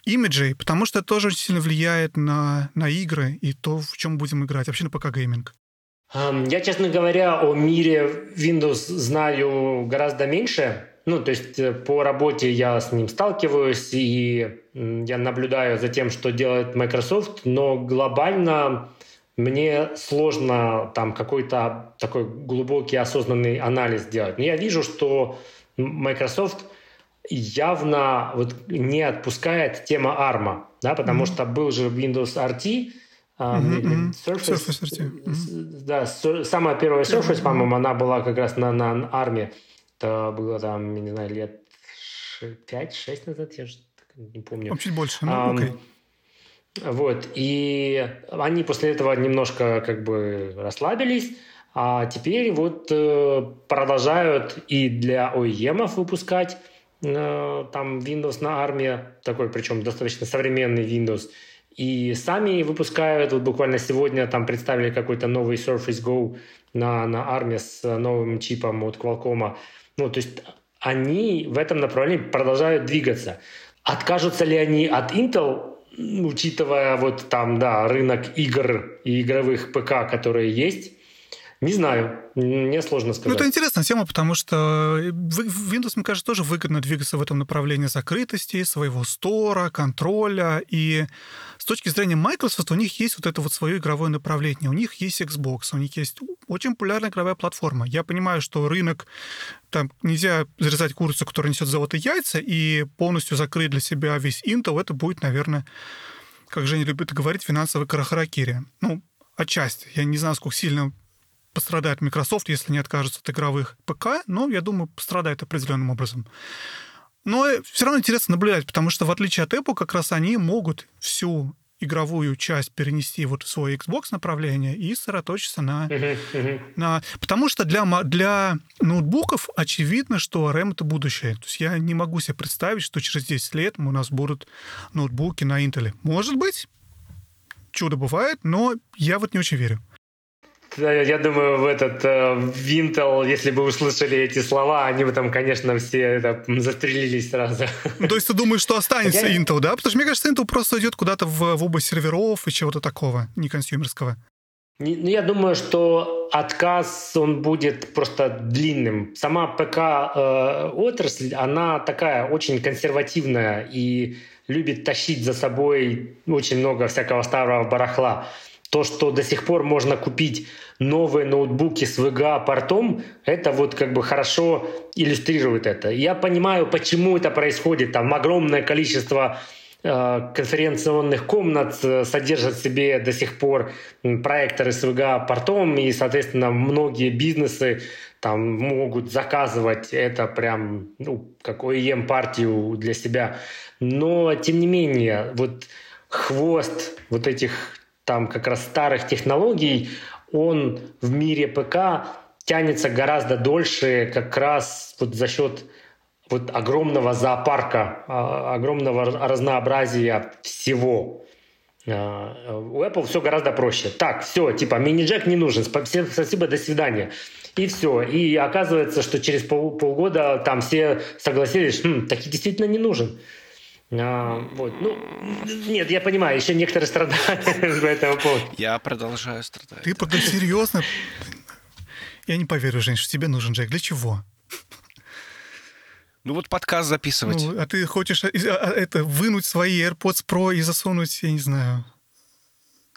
имиджей, потому что это тоже очень сильно влияет на, на игры и то, в чем будем играть, вообще на ПК-гейминг. Я, честно говоря, о мире Windows знаю гораздо меньше. Ну, то есть э, по работе я с ним сталкиваюсь, и я наблюдаю за тем, что делает Microsoft, но глобально мне сложно там какой-то такой глубокий осознанный анализ делать. Но я вижу, что Microsoft явно вот не отпускает тема ARM, да, потому mm-hmm. что был же Windows RT, mm-hmm. Surface, Surface RT. Mm-hmm. Да, самая первая Surface, mm-hmm. по-моему, она была как раз на, на ARM. Это было там, не знаю, лет 5-6 назад, я же не помню. Чуть больше, ну, um. Вот, и они после этого немножко как бы расслабились, а теперь вот э, продолжают и для OEM выпускать э, там Windows на армии, такой причем достаточно современный Windows, и сами выпускают, вот буквально сегодня там представили какой-то новый Surface Go на, на армии с новым чипом от Qualcomm. Ну, то есть они в этом направлении продолжают двигаться. Откажутся ли они от Intel, учитывая вот там, да, рынок игр и игровых ПК, которые есть, не знаю, мне сложно сказать. Ну, это интересная тема, потому что Windows, мне кажется, тоже выгодно двигаться в этом направлении закрытости, своего стора, контроля. И с точки зрения Microsoft у них есть вот это вот свое игровое направление. У них есть Xbox, у них есть очень популярная игровая платформа. Я понимаю, что рынок, там нельзя зарезать курицу, которая несет золотые яйца, и полностью закрыть для себя весь Intel, это будет, наверное, как Женя любит говорить, финансовый карахаракири. Ну, отчасти. Я не знаю, сколько сильно пострадает Microsoft, если не откажется от игровых ПК, но, я думаю, пострадает определенным образом. Но все равно интересно наблюдать, потому что в отличие от Apple, как раз они могут всю игровую часть перенести вот в свой Xbox направление и сосредоточиться на... на... Потому что для, для ноутбуков очевидно, что RAM — это будущее. То есть я не могу себе представить, что через 10 лет у нас будут ноутбуки на Intel. Может быть, чудо бывает, но я вот не очень верю. Я думаю, в этот э, Винтел, если бы услышали эти слова, они бы там, конечно, все это, застрелились сразу. Ну, то есть ты думаешь, что останется я... Intel, да? Потому что мне кажется, Intel просто идет куда-то в, в область серверов и чего-то такого, не консюмерского. Ну, я думаю, что отказ, он будет просто длинным. Сама ПК-отрасль, э, она такая очень консервативная и любит тащить за собой очень много всякого старого барахла. То, что до сих пор можно купить новые ноутбуки с VGA-портом, это вот как бы хорошо иллюстрирует это. Я понимаю, почему это происходит. Там огромное количество э, конференционных комнат э, содержат в себе до сих пор проекторы с VGA-портом, и, соответственно, многие бизнесы там могут заказывать это прям ну, как OEM-партию для себя. Но, тем не менее, вот хвост вот этих там как раз старых технологий, он в мире ПК тянется гораздо дольше как раз вот за счет вот огромного зоопарка, а, огромного разнообразия всего. А, у Apple все гораздо проще. Так, все, типа, мини-джек не нужен, спасибо, до свидания. И все. И оказывается, что через пол, полгода там все согласились, хм, таки действительно не нужен. А, вот. Ну, нет, я понимаю, еще некоторые страдают по *laughs* этому поводу. Я продолжаю страдать. Ты пока серьезно? Я не поверю, Жень, что тебе нужен Джек. Для чего? Ну вот подкаст записывать. Ну, а ты хочешь а, а, это вынуть свои AirPods Pro и засунуть, я не знаю,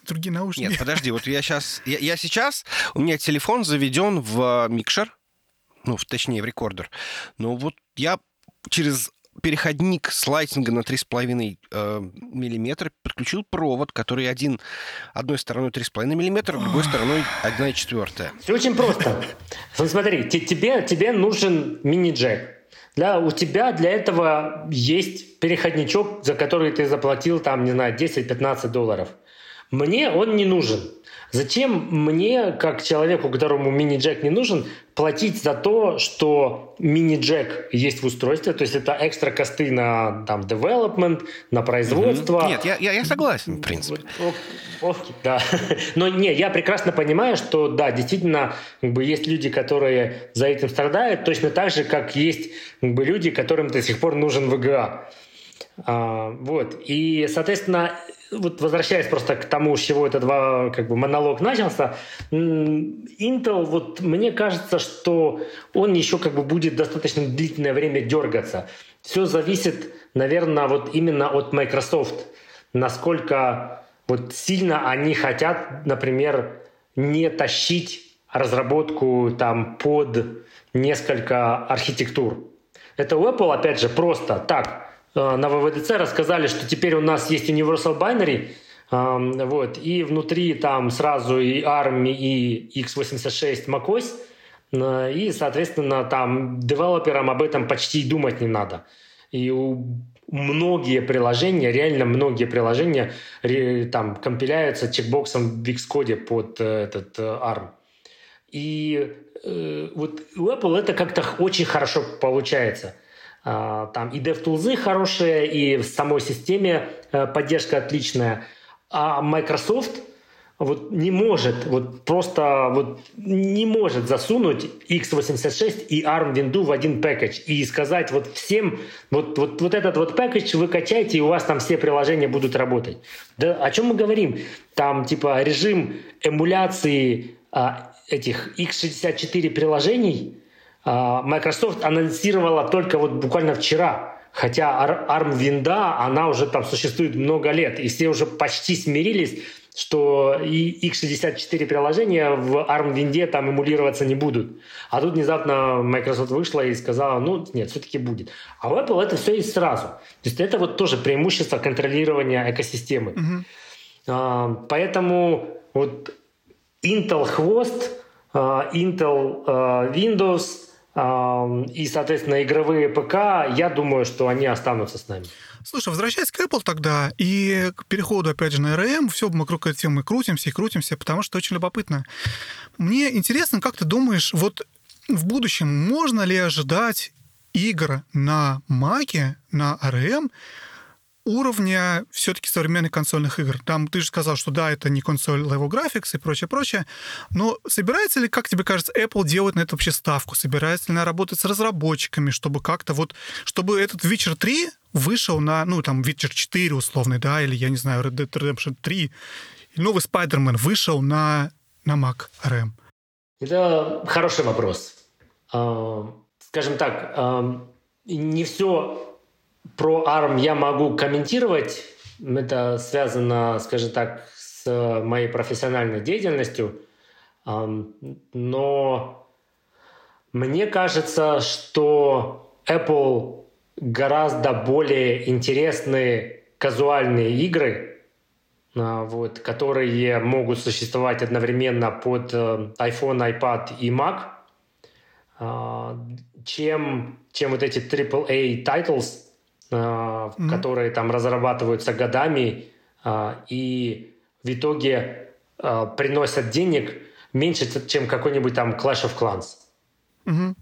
другие наушники? Нет, подожди, вот я сейчас, я, я сейчас, у меня телефон заведен в микшер, ну, точнее, в рекордер. Но вот я через переходник слайдинга на 3,5 э, миллиметра подключил провод, который один одной стороной 3,5 миллиметра, другой стороной 1,4. Все очень просто. Смотри, тебе, тебе нужен мини-джек. Да, у тебя для этого есть переходничок, за который ты заплатил, там, не знаю, 10-15 долларов. Мне он не нужен. Зачем мне, как человеку, которому мини-джек не нужен, платить за то, что мини-джек есть в устройстве, то есть это экстра косты на там, development, на производство. Нет, я, я, я согласен, в принципе. Ох, да. *laughs* Но не, я прекрасно понимаю, что да, действительно, как бы есть люди, которые за этим страдают, точно так же, как есть как бы, люди, которым до сих пор нужен VGA. А, вот. И, соответственно, вот возвращаясь просто к тому, с чего этот как бы, монолог начался, Intel, вот мне кажется, что он еще как бы будет достаточно длительное время дергаться. Все зависит, наверное, вот именно от Microsoft, насколько вот сильно они хотят, например, не тащить разработку там под несколько архитектур. Это у Apple, опять же, просто так на ВВДЦ рассказали, что теперь у нас есть Universal Binary, вот, и внутри там сразу и ARM, и x86 macOS, и, соответственно, там девелоперам об этом почти думать не надо. И у многие приложения, реально многие приложения там компиляются чекбоксом в Xcode под э, этот э, ARM. И э, вот у Apple это как-то очень хорошо получается. А, там и DevTools хорошие, и в самой системе э, поддержка отличная. А Microsoft вот не может, вот просто вот не может засунуть x86 и ARM винду в один пакет и сказать вот всем, вот, вот, вот этот вот пакет вы качаете, и у вас там все приложения будут работать. Да о чем мы говорим? Там типа режим эмуляции а, этих x64 приложений Microsoft анонсировала только вот буквально вчера. Хотя ARM винда, она уже там существует много лет, и все уже почти смирились, что и x64 приложения в ARM винде там эмулироваться не будут. А тут внезапно Microsoft вышла и сказала, ну нет, все-таки будет. А у Apple это все есть сразу. То есть это вот тоже преимущество контролирования экосистемы. Mm-hmm. А, поэтому вот Intel хвост, а, Intel а, Windows и, соответственно, игровые ПК, я думаю, что они останутся с нами. Слушай, возвращаясь к Apple тогда и к переходу, опять же, на RM, все вокруг этой темы крутимся и крутимся, потому что очень любопытно. Мне интересно, как ты думаешь, вот в будущем можно ли ожидать игр на Маке, на RM, уровня все-таки современных консольных игр. Там ты же сказал, что да, это не консоль level graphics и прочее, прочее. Но собирается ли, как тебе кажется, Apple делать на это вообще ставку? Собирается ли она работать с разработчиками, чтобы как-то вот, чтобы этот Witcher 3 вышел на, ну, там, Witcher 4 условный, да, или, я не знаю, Red Dead Redemption 3, и новый Spider-Man вышел на, на Mac RM? Это хороший вопрос. А, скажем так, а, не все про ARM я могу комментировать. Это связано, скажем так, с моей профессиональной деятельностью. Но мне кажется, что Apple гораздо более интересные казуальные игры, а, вот, которые могут существовать одновременно под э, iPhone, iPad и Mac, а, чем, чем вот эти AAA titles, mm-hmm. которые там разрабатываются годами а, и в итоге а, приносят денег меньше, чем какой-нибудь там Clash of Clans. Mm-hmm.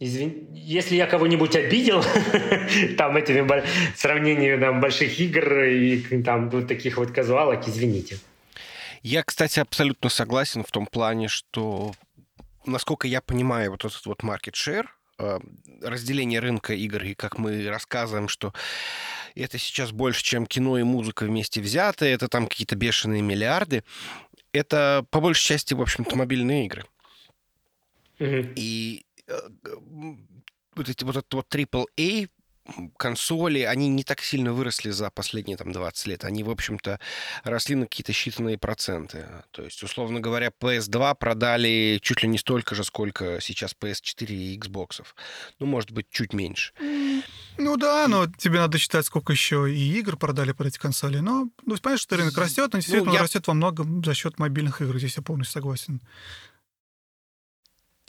Извин... Если я кого-нибудь обидел *laughs* там этими сравнениями там, больших игр и там вот таких вот казуалок, извините. Я, кстати, абсолютно согласен в том плане, что, насколько я понимаю, вот этот вот market share, разделение рынка игр, и как мы рассказываем, что это сейчас больше, чем кино и музыка вместе взятые, это там какие-то бешеные миллиарды, это по большей части, в общем-то, мобильные игры. Mm-hmm. И э, вот, эти, вот этот вот AAA консоли, они не так сильно выросли за последние там 20 лет. Они, в общем-то, росли на какие-то считанные проценты. То есть, условно говоря, PS2 продали чуть ли не столько же, сколько сейчас PS4 и Xbox. Ну, может быть, чуть меньше. Ну да, но тебе надо считать, сколько еще и игр продали под эти консоли. Но, ну, понимаешь, что рынок растет, но действительно ну, я... растет во многом за счет мобильных игр. Здесь я полностью согласен.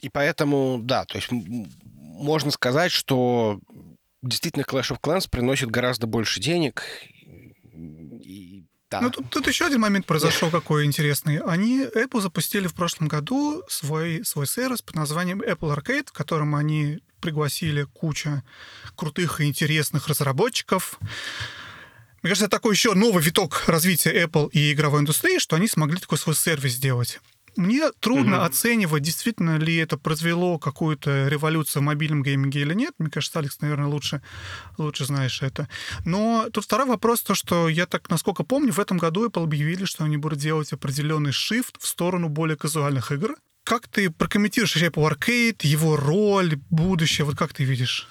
И поэтому, да, то есть можно сказать, что действительно Clash of Clans приносит гораздо больше денег. И, да. Ну, тут, тут еще один момент произошел *laughs* какой интересный. Они, Apple, запустили в прошлом году свой, свой сервис под названием Apple Arcade, в котором они пригласили кучу крутых и интересных разработчиков. Мне кажется, это такой еще новый виток развития Apple и игровой индустрии, что они смогли такой свой сервис сделать. Мне трудно угу. оценивать, действительно ли это произвело какую-то революцию в мобильном гейминге или нет. Мне кажется, Алекс, наверное, лучше, лучше знаешь это. Но тут второй вопрос, то, что я так, насколько помню, в этом году Apple объявили, что они будут делать определенный shift в сторону более казуальных игр. Как ты прокомментируешь Apple Arcade, его роль, будущее? Вот как ты видишь?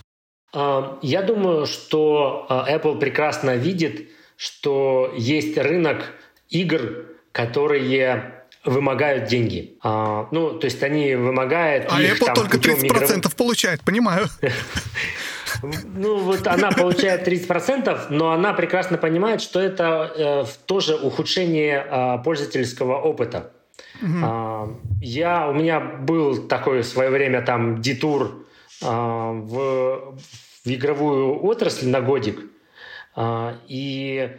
А, я думаю, что а, Apple прекрасно видит, что есть рынок игр, которые вымогают деньги. А, ну, то есть они вымогают а их, Apple там, только 30% игров... получает, понимаю. *laughs* Ну, вот она получает 30%, но она прекрасно понимает, что это э, тоже ухудшение э, пользовательского опыта. Угу. Я, у меня был такой в свое время там детур э, в, в игровую отрасль на годик. А, и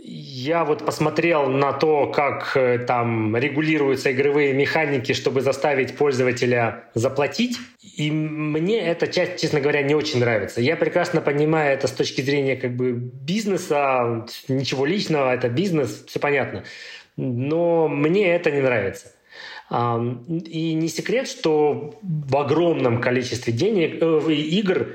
я вот посмотрел на то, как э, там регулируются игровые механики, чтобы заставить пользователя заплатить. И мне эта часть, честно говоря, не очень нравится. Я прекрасно понимаю это с точки зрения как бы бизнеса, ничего личного, это бизнес, все понятно. Но мне это не нравится. И не секрет, что в огромном количестве денег, э, игр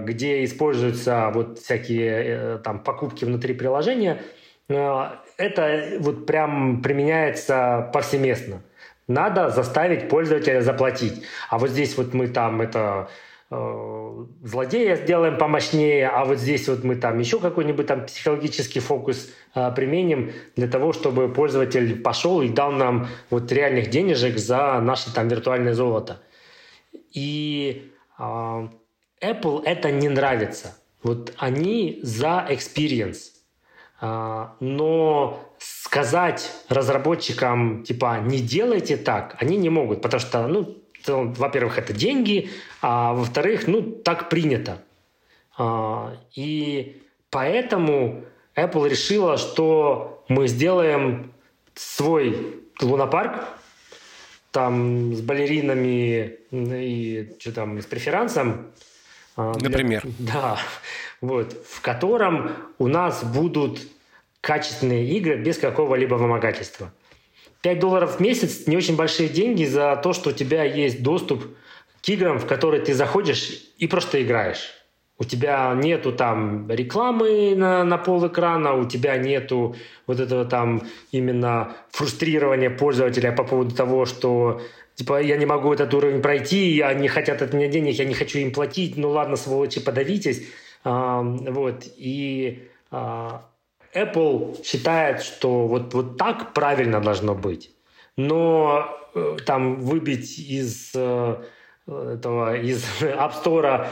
где используются вот всякие э, там покупки внутри приложения, э, это вот прям применяется повсеместно. Надо заставить пользователя заплатить. А вот здесь вот мы там это э, злодея сделаем помощнее, а вот здесь вот мы там еще какой-нибудь там психологический фокус э, применим для того, чтобы пользователь пошел и дал нам вот реальных денежек за наше там виртуальное золото. И э, Apple это не нравится. Вот они за experience. А, но сказать разработчикам, типа, не делайте так, они не могут, потому что, ну, во-первых, это деньги, а во-вторых, ну, так принято. А, и поэтому Apple решила, что мы сделаем свой лунопарк, там с балеринами и что там, с преферансом, Например? Для, *laughs* да, вот, в котором у нас будут качественные игры без какого-либо вымогательства. 5 долларов в месяц – не очень большие деньги за то, что у тебя есть доступ к играм, в которые ты заходишь и просто играешь. У тебя нету там рекламы на, на пол экрана, у тебя нету вот этого там именно фрустрирования пользователя по поводу того, что Типа, я не могу этот уровень пройти, они хотят от меня денег, я не хочу им платить, ну ладно, сволочи, подавитесь. А, вот, и а, Apple считает, что вот, вот так правильно должно быть. Но э, там выбить из э, этого, из *laughs* App Store,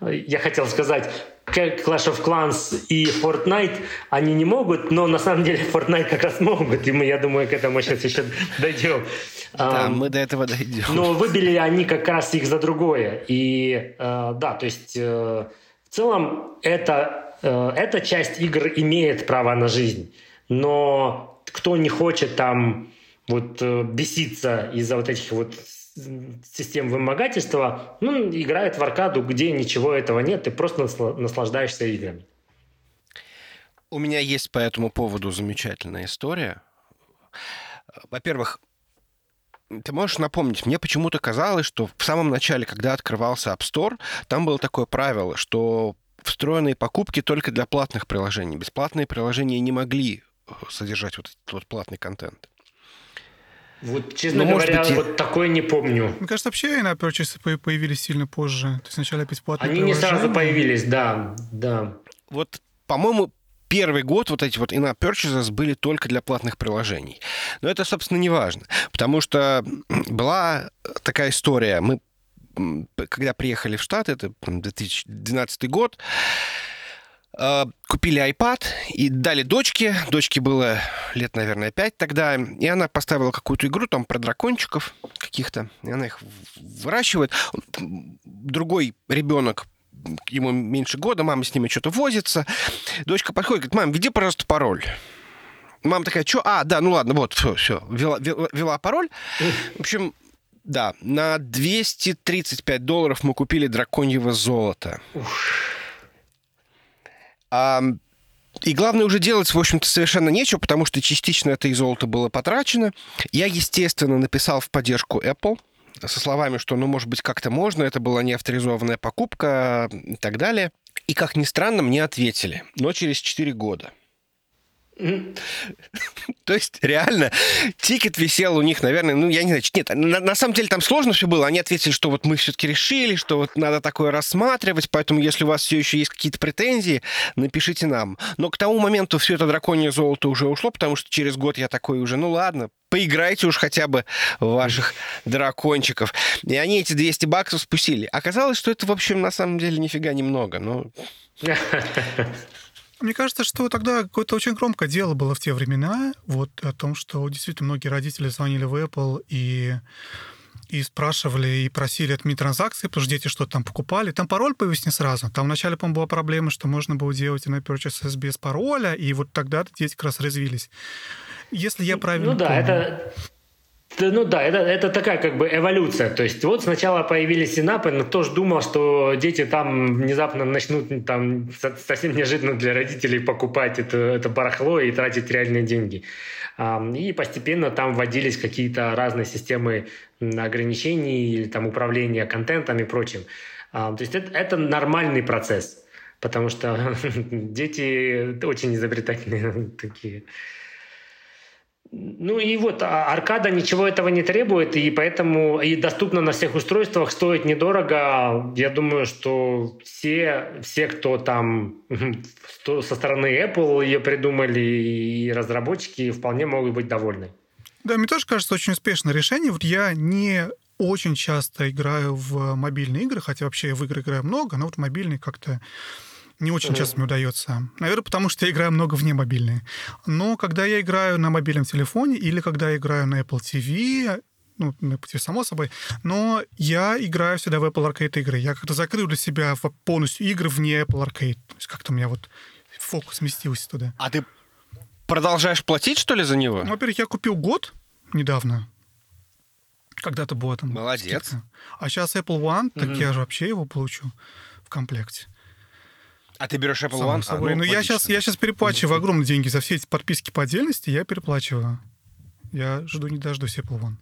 я хотел сказать, Clash of Clans и Fortnite они не могут, но на самом деле Fortnite как раз могут, и мы, я думаю, к этому сейчас еще дойдем. Да, мы до этого дойдем. Но выбили они как раз их за другое. И э, да, то есть э, в целом это, э, эта часть игр имеет право на жизнь, но кто не хочет там вот беситься из-за вот этих вот систем вымогательства, ну, играет в аркаду, где ничего этого нет, ты просто наслаждаешься играми. У меня есть по этому поводу замечательная история. Во-первых, ты можешь напомнить, мне почему-то казалось, что в самом начале, когда открывался App Store, там было такое правило, что встроенные покупки только для платных приложений. Бесплатные приложения не могли содержать вот этот вот платный контент. Вот, честно ну, говоря, быть, вот такое не помню. Мне кажется, вообще in purchase появились сильно позже. То есть сначала бесплатные Они не сразу появились, да, да. Вот, по-моему, первый год вот эти вот in purchases были только для платных приложений. Но это, собственно, не важно, потому что была такая история. Мы, когда приехали в Штаты, это 2012 год, купили iPad и дали дочке. Дочке было лет, наверное, 5 тогда. И она поставила какую-то игру там про дракончиков каких-то. И она их выращивает. Другой ребенок ему меньше года, мама с ними что-то возится. Дочка подходит, говорит, мам, введи, пожалуйста, пароль. Мама такая, что? А, да, ну ладно, вот, все, все. Ввела, ввела, ввела пароль. В общем, да, на 235 долларов мы купили драконьего золота. Ух. А, и главное уже делать, в общем-то, совершенно нечего, потому что частично это и золото было потрачено. Я, естественно, написал в поддержку Apple со словами, что, ну, может быть, как-то можно, это была неавторизованная покупка и так далее. И, как ни странно, мне ответили, но через 4 года – *laughs* то есть, реально, тикет висел у них, наверное, ну, я не знаю, нет, на, на самом деле там сложно все было. Они ответили, что вот мы все-таки решили, что вот надо такое рассматривать, поэтому если у вас все еще есть какие-то претензии, напишите нам. Но к тому моменту все это драконье золото уже ушло, потому что через год я такой уже, ну ладно, поиграйте уж хотя бы ваших дракончиков. И они эти 200 баксов спустили. Оказалось, что это, в общем, на самом деле нифига немного. Но... *laughs* Мне кажется, что тогда какое-то очень громкое дело было в те времена, вот о том, что действительно многие родители звонили в Apple и и спрашивали, и просили отменить транзакции, потому что дети что-то там покупали. Там пароль появился не сразу. Там вначале, по-моему, была проблема, что можно было делать на purchases без пароля, и вот тогда дети как раз развились. Если я правильно Ну да, помню. это ну да, это, это такая как бы эволюция. То есть вот сначала появились синапы, но кто же думал, что дети там внезапно начнут там совсем неожиданно для родителей покупать это, это барахло и тратить реальные деньги. И постепенно там вводились какие-то разные системы ограничений или там управления контентом и прочим. То есть это, это нормальный процесс, потому что *laughs* дети очень изобретательные *laughs* такие. Ну и вот, а аркада ничего этого не требует, и поэтому и доступно на всех устройствах, стоит недорого. Я думаю, что все, все кто там *laughs* со стороны Apple ее придумали, и разработчики вполне могут быть довольны. Да, мне тоже кажется очень успешное решение. Вот я не очень часто играю в мобильные игры, хотя вообще в игры играю много, но вот мобильные как-то не очень часто мне удается. Наверное, потому что я играю много вне мобильной. Но когда я играю на мобильном телефоне или когда я играю на Apple TV, ну, на Apple TV, само собой, но я играю всегда в Apple Arcade игры. Я как-то закрыл для себя полностью игры вне Apple Arcade. То есть как-то у меня вот фокус сместился туда. А ты продолжаешь платить, что ли, за него? Ну, во-первых, я купил год недавно. Когда-то было там... Молодец. Скидка. А сейчас Apple One, так mm-hmm. я же вообще его получу в комплекте. А ты берешь Apple Само One? Собой. А, ну, ну я сейчас, я сейчас переплачиваю огромные деньги за все эти подписки по отдельности, я переплачиваю. Я жду не дождусь Apple One.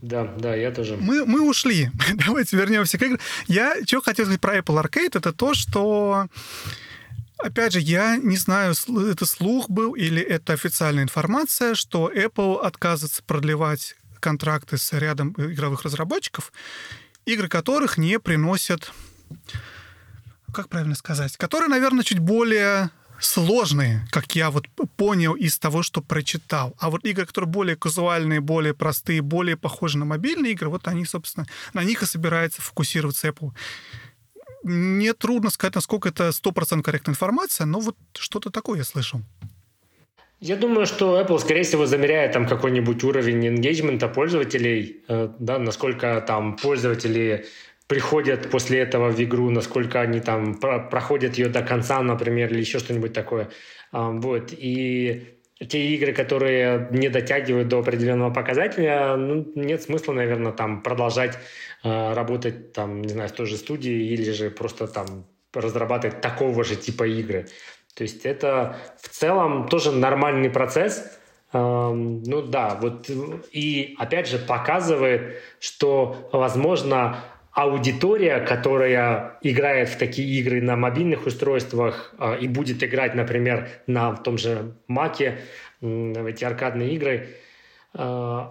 Да, да, я тоже. Мы, мы ушли. *laughs* Давайте вернемся к играм. Я что хотел сказать про Apple Arcade, это то, что Опять же, я не знаю, это слух был или это официальная информация, что Apple отказывается продлевать контракты с рядом игровых разработчиков, игры которых не приносят как правильно сказать, которые, наверное, чуть более сложные, как я вот понял из того, что прочитал. А вот игры, которые более казуальные, более простые, более похожи на мобильные игры, вот они, собственно, на них и собирается фокусироваться Apple. Мне трудно сказать, насколько это 100% корректная информация, но вот что-то такое я слышал. Я думаю, что Apple, скорее всего, замеряет там какой-нибудь уровень engagement пользователей, э, да, насколько там пользователи приходят после этого в игру, насколько они там проходят ее до конца, например, или еще что-нибудь такое. Вот. И те игры, которые не дотягивают до определенного показателя, ну, нет смысла, наверное, там продолжать э, работать, там, не знаю, в той же студии или же просто там разрабатывать такого же типа игры. То есть это в целом тоже нормальный процесс. Э, ну да, вот и опять же показывает, что, возможно, аудитория, которая играет в такие игры на мобильных устройствах э, и будет играть, например, на том же Маке в эти аркадные игры, э,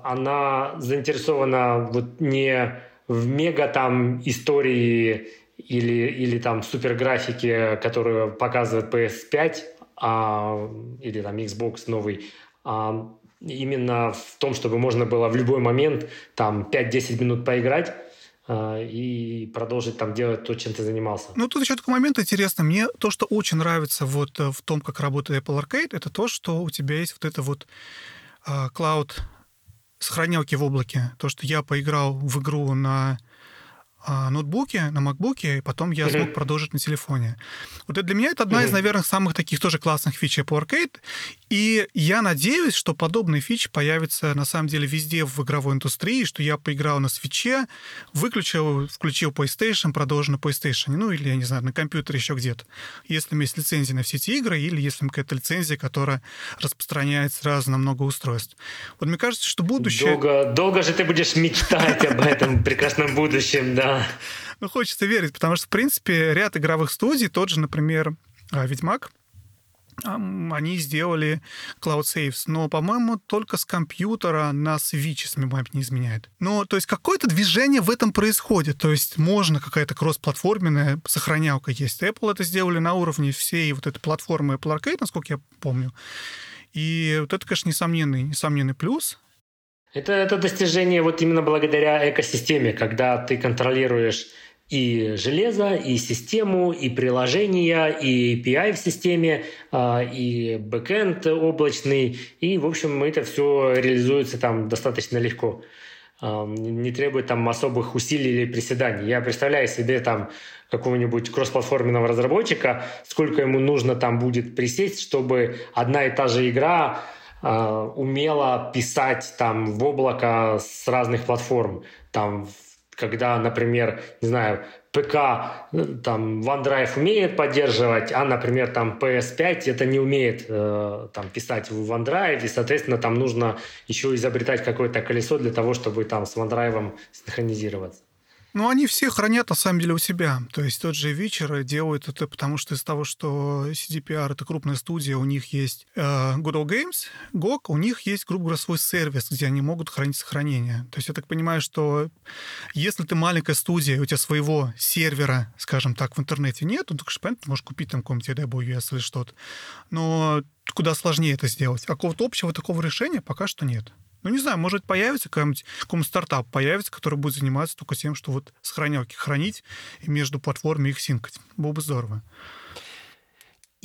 она заинтересована вот не в мега там истории или, или там супер графике, которую показывает PS5 а, или там Xbox новый, а именно в том, чтобы можно было в любой момент там 5-10 минут поиграть. а, и продолжить там делать то, чем ты занимался. Ну, тут еще такой момент интересный. Мне то, что очень нравится вот э, в том, как работает Apple Arcade, это то, что у тебя есть вот это вот а, сохранялки в облаке. То, что я поиграл в игру на а, ноутбуке, на макбуке, и потом я смог продолжить на телефоне. Вот это для меня это одна из, наверное, самых таких тоже классных фич Apple Arcade. И я надеюсь, что подобные фичи появятся на самом деле везде в игровой индустрии, что я поиграл на свече, выключил, включил PlayStation, продолжил на PlayStation, ну или, я не знаю, на компьютере еще где-то. Если у меня есть лицензия на все эти игры, или если какая-то лицензия, которая распространяется сразу на много устройств. Вот мне кажется, что будущее... Долго, долго же ты будешь мечтать об этом прекрасном будущем, да. Ну, хочется верить, потому что, в принципе, ряд игровых студий, тот же, например, а, Ведьмак, они сделали Cloud Saves, но, по-моему, только с компьютера на Switch, если память не изменяет. Ну, то есть какое-то движение в этом происходит, то есть можно какая-то кроссплатформенная сохранялка есть. Apple это сделали на уровне всей вот этой платформы Apple Arcade, насколько я помню. И вот это, конечно, несомненный, несомненный плюс. Это, это достижение вот именно благодаря экосистеме, когда ты контролируешь и железо, и систему, и приложения, и API в системе, а, и бэкэнд облачный, и, в общем, это все реализуется там достаточно легко. не требует там особых усилий или приседаний. Я представляю себе там какого-нибудь кроссплатформенного разработчика, сколько ему нужно там будет присесть, чтобы одна и та же игра э, умела писать там в облако с разных платформ. Там, когда, например, не знаю, ПК э, там OneDrive умеет поддерживать, а, например, там PS5 это не умеет э, там писать в OneDrive, и, соответственно, там нужно еще изобретать какое-то колесо для того, чтобы там с OneDrive синхронизироваться. Ну, они все хранят, на самом деле, у себя. То есть тот же Witcher делает это потому, что из того, что CDPR — это крупная студия, у них есть э, Good Old Games, GOG, у них есть, грубо говоря, свой сервис, где они могут хранить сохранение. То есть я так понимаю, что если ты маленькая студия, у тебя своего сервера, скажем так, в интернете нет, ну, так что, понятно, ты можешь купить там какой-нибудь AWS или что-то. Но куда сложнее это сделать. А какого-то общего такого решения пока что нет. Ну, не знаю, может, появится какой-нибудь, какой-нибудь стартап появится, который будет заниматься только тем, что вот сохранялки хранить и между платформами их синкать. Было бы здорово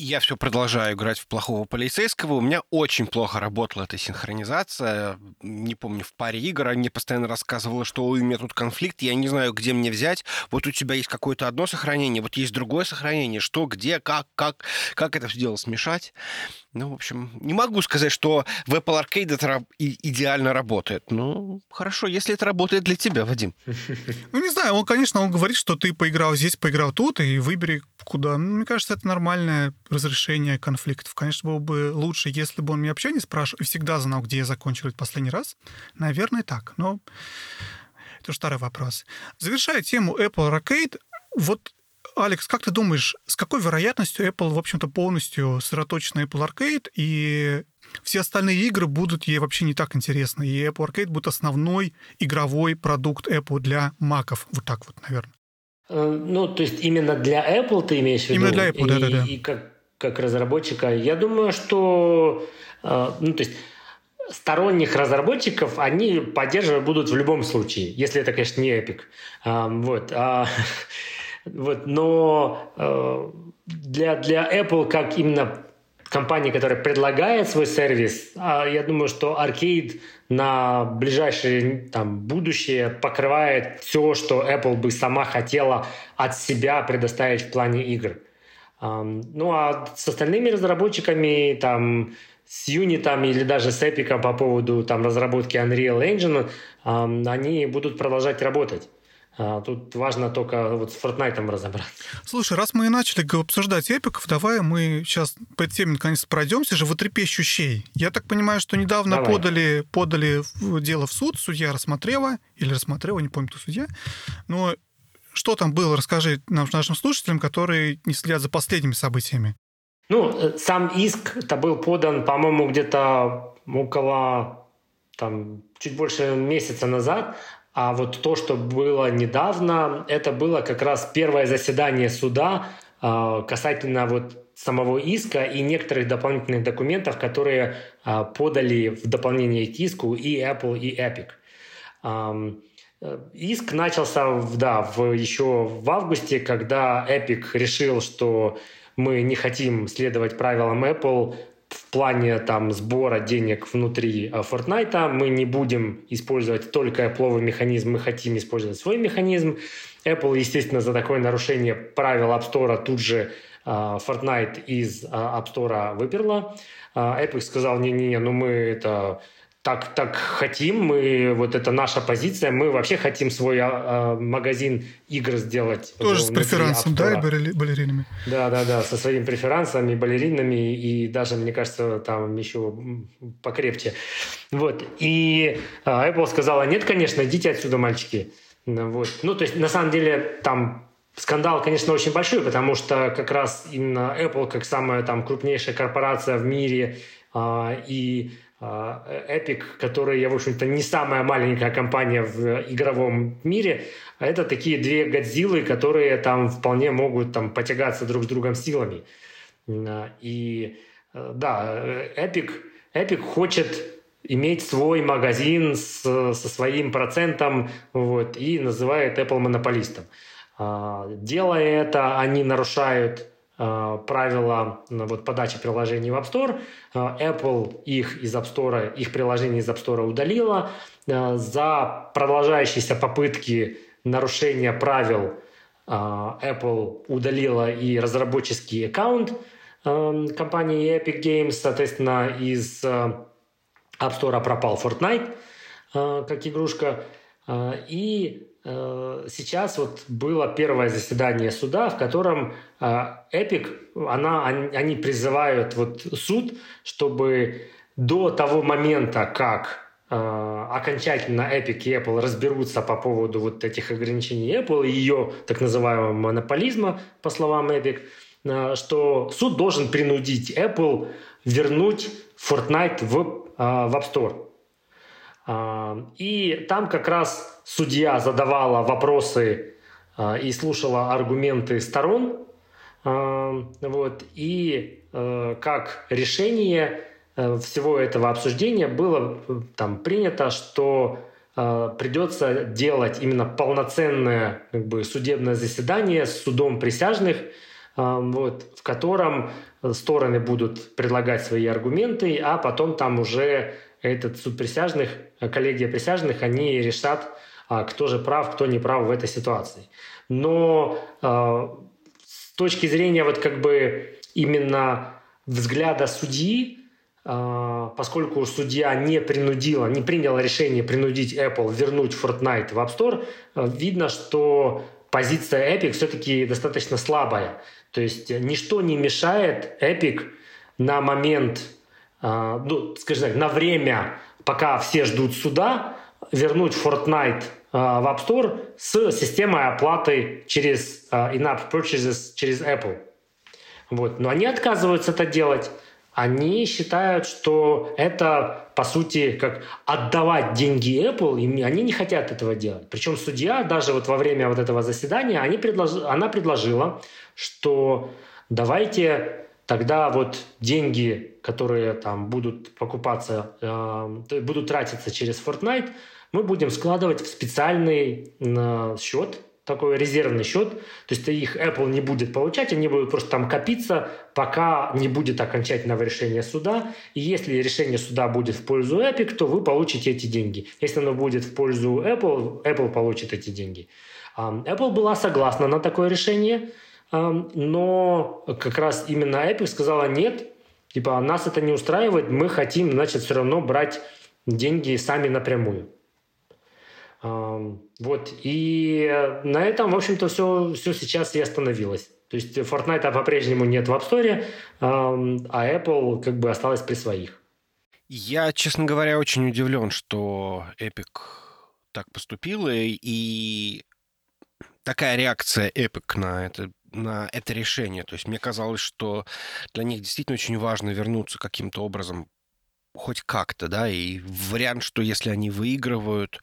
я все продолжаю играть в плохого полицейского. У меня очень плохо работала эта синхронизация. Не помню, в паре игр они постоянно рассказывали, что у меня тут конфликт, я не знаю, где мне взять. Вот у тебя есть какое-то одно сохранение, вот есть другое сохранение. Что, где, как, как, как это все дело смешать? Ну, в общем, не могу сказать, что в Apple Arcade это идеально работает. Ну, хорошо, если это работает для тебя, Вадим. Ну, не знаю, он, конечно, он говорит, что ты поиграл здесь, поиграл тут, и выбери куда. Ну, мне кажется, это нормальное разрешение конфликтов. Конечно, было бы лучше, если бы он меня вообще не спрашивал и всегда знал, где я закончил этот последний раз. Наверное, так. Но это уже старый вопрос. Завершая тему Apple Arcade, вот Алекс, как ты думаешь, с какой вероятностью Apple, в общем-то, полностью сосредоточена на Apple Arcade, и все остальные игры будут ей вообще не так интересны, и Apple Arcade будет основной игровой продукт Apple для маков, вот так вот, наверное. Э, ну, то есть именно для Apple ты имеешь в виду? Именно для Apple, да-да-да. И, и как, как разработчика. Я думаю, что... Э, ну, то есть сторонних разработчиков они поддерживать будут в любом случае, если это, конечно, не Epic. А, вот. А, *laughs* вот. Но э, для, для Apple, как именно компании, которая предлагает свой сервис, а, я думаю, что Arcade на ближайшее там, будущее покрывает все, что Apple бы сама хотела от себя предоставить в плане игр. Ну а с остальными разработчиками, там, с Unity или даже с Epic по поводу там, разработки Unreal Engine, они будут продолжать работать. А, тут важно только вот с Fortnite разобраться. Слушай, раз мы и начали обсуждать эпиков, давай мы сейчас по этой теме наконец пройдемся же. трепещущей. Я так понимаю, что недавно подали, подали дело в суд, судья рассмотрела, или рассмотрела, не помню, кто судья. Но что там было, расскажи нашим слушателям, которые не следят за последними событиями. Ну, э, сам иск это был подан, по-моему, где-то около там, чуть больше месяца назад. А вот то, что было недавно, это было как раз первое заседание суда э, касательно вот самого иска и некоторых дополнительных документов, которые э, подали в дополнение к иску и Apple, и Epic. Э, иск начался да, в, еще в августе, когда Epic решил, что мы не хотим следовать правилам Apple в плане там сбора денег внутри э, Fortnite. Мы не будем использовать только Apple механизм, мы хотим использовать свой механизм. Apple, естественно, за такое нарушение правил App Store тут же uh, Fortnite из App Store выперла. Epic сказал, не-не-не, ну мы это так, так хотим, мы, вот это наша позиция, мы вообще хотим свой а, а, магазин игр сделать. Тоже с преферансом, да, и балеринами? Да, да, да, со своими преферансами, балеринами и даже, мне кажется, там еще покрепче. Вот, и а, Apple сказала, нет, конечно, идите отсюда, мальчики. Ну вот. Ну, то есть, на самом деле, там Скандал, конечно, очень большой, потому что как раз именно Apple, как самая там крупнейшая корпорация в мире, э, и а, Epic, которые, в общем-то, не самая маленькая компания в игровом мире, а это такие две Годзиллы, которые там вполне могут там потягаться друг с другом силами. А, и э, да, Epic, Epic хочет иметь свой магазин с, со своим процентом вот, и называет Apple монополистом. Делая это, они нарушают правила вот, подачи приложений в App Store. Apple их из App Store, их приложение из App Store удалила. За продолжающиеся попытки нарушения правил Apple удалила и разработческий аккаунт компании Epic Games, соответственно, из App Store пропал Fortnite как игрушка. И Э, сейчас вот было первое заседание суда, в котором э, Epic, она, они призывают вот суд, чтобы до того момента, как э, окончательно Epic и Apple разберутся по поводу вот этих ограничений Apple и ее так называемого монополизма, по словам Epic, что суд должен принудить Apple вернуть Fortnite в, в App Store. И там как раз судья задавала вопросы а, и слушала аргументы сторон. Вот, и э, как решение э, всего этого обсуждения было э, там принято, что придется делать именно полноценное как бы, судебное заседание с судом присяжных, вот, в котором стороны будут предлагать свои аргументы, а потом там уже этот суд присяжных, коллегия присяжных, они решат, а кто же прав, кто не прав в этой ситуации. Но э, с точки зрения вот как бы именно взгляда судьи, э, поскольку судья не принудила, не приняла решение принудить Apple вернуть Fortnite в App Store, э, видно, что позиция Epic все-таки достаточно слабая. То есть ничто не мешает Epic на момент, э, ну, скажем так, на время, пока все ждут суда, вернуть Fortnite а, в App Store с системой оплаты через а, in-app purchases через Apple. Вот. Но они отказываются это делать. Они считают, что это, по сути, как отдавать деньги Apple, и они не хотят этого делать. Причем судья даже вот во время вот этого заседания они предлож... она предложила, что давайте тогда вот деньги, которые там будут покупаться, э, будут тратиться через Fortnite, мы будем складывать в специальный э, счет, такой резервный счет, то есть их Apple не будет получать, они будут просто там копиться, пока не будет окончательного решения суда. И если решение суда будет в пользу Epic, то вы получите эти деньги. Если оно будет в пользу Apple, Apple получит эти деньги. Apple была согласна на такое решение, но как раз именно Epic сказала нет, типа нас это не устраивает, мы хотим, значит, все равно брать деньги сами напрямую. Вот. И на этом, в общем-то, все, все сейчас и остановилось. То есть Fortnite по-прежнему нет в App Store, а Apple как бы осталась при своих. Я, честно говоря, очень удивлен, что Epic так поступила, и такая реакция Epic на это, на это решение. То есть мне казалось, что для них действительно очень важно вернуться каким-то образом хоть как-то, да, и вариант, что если они выигрывают,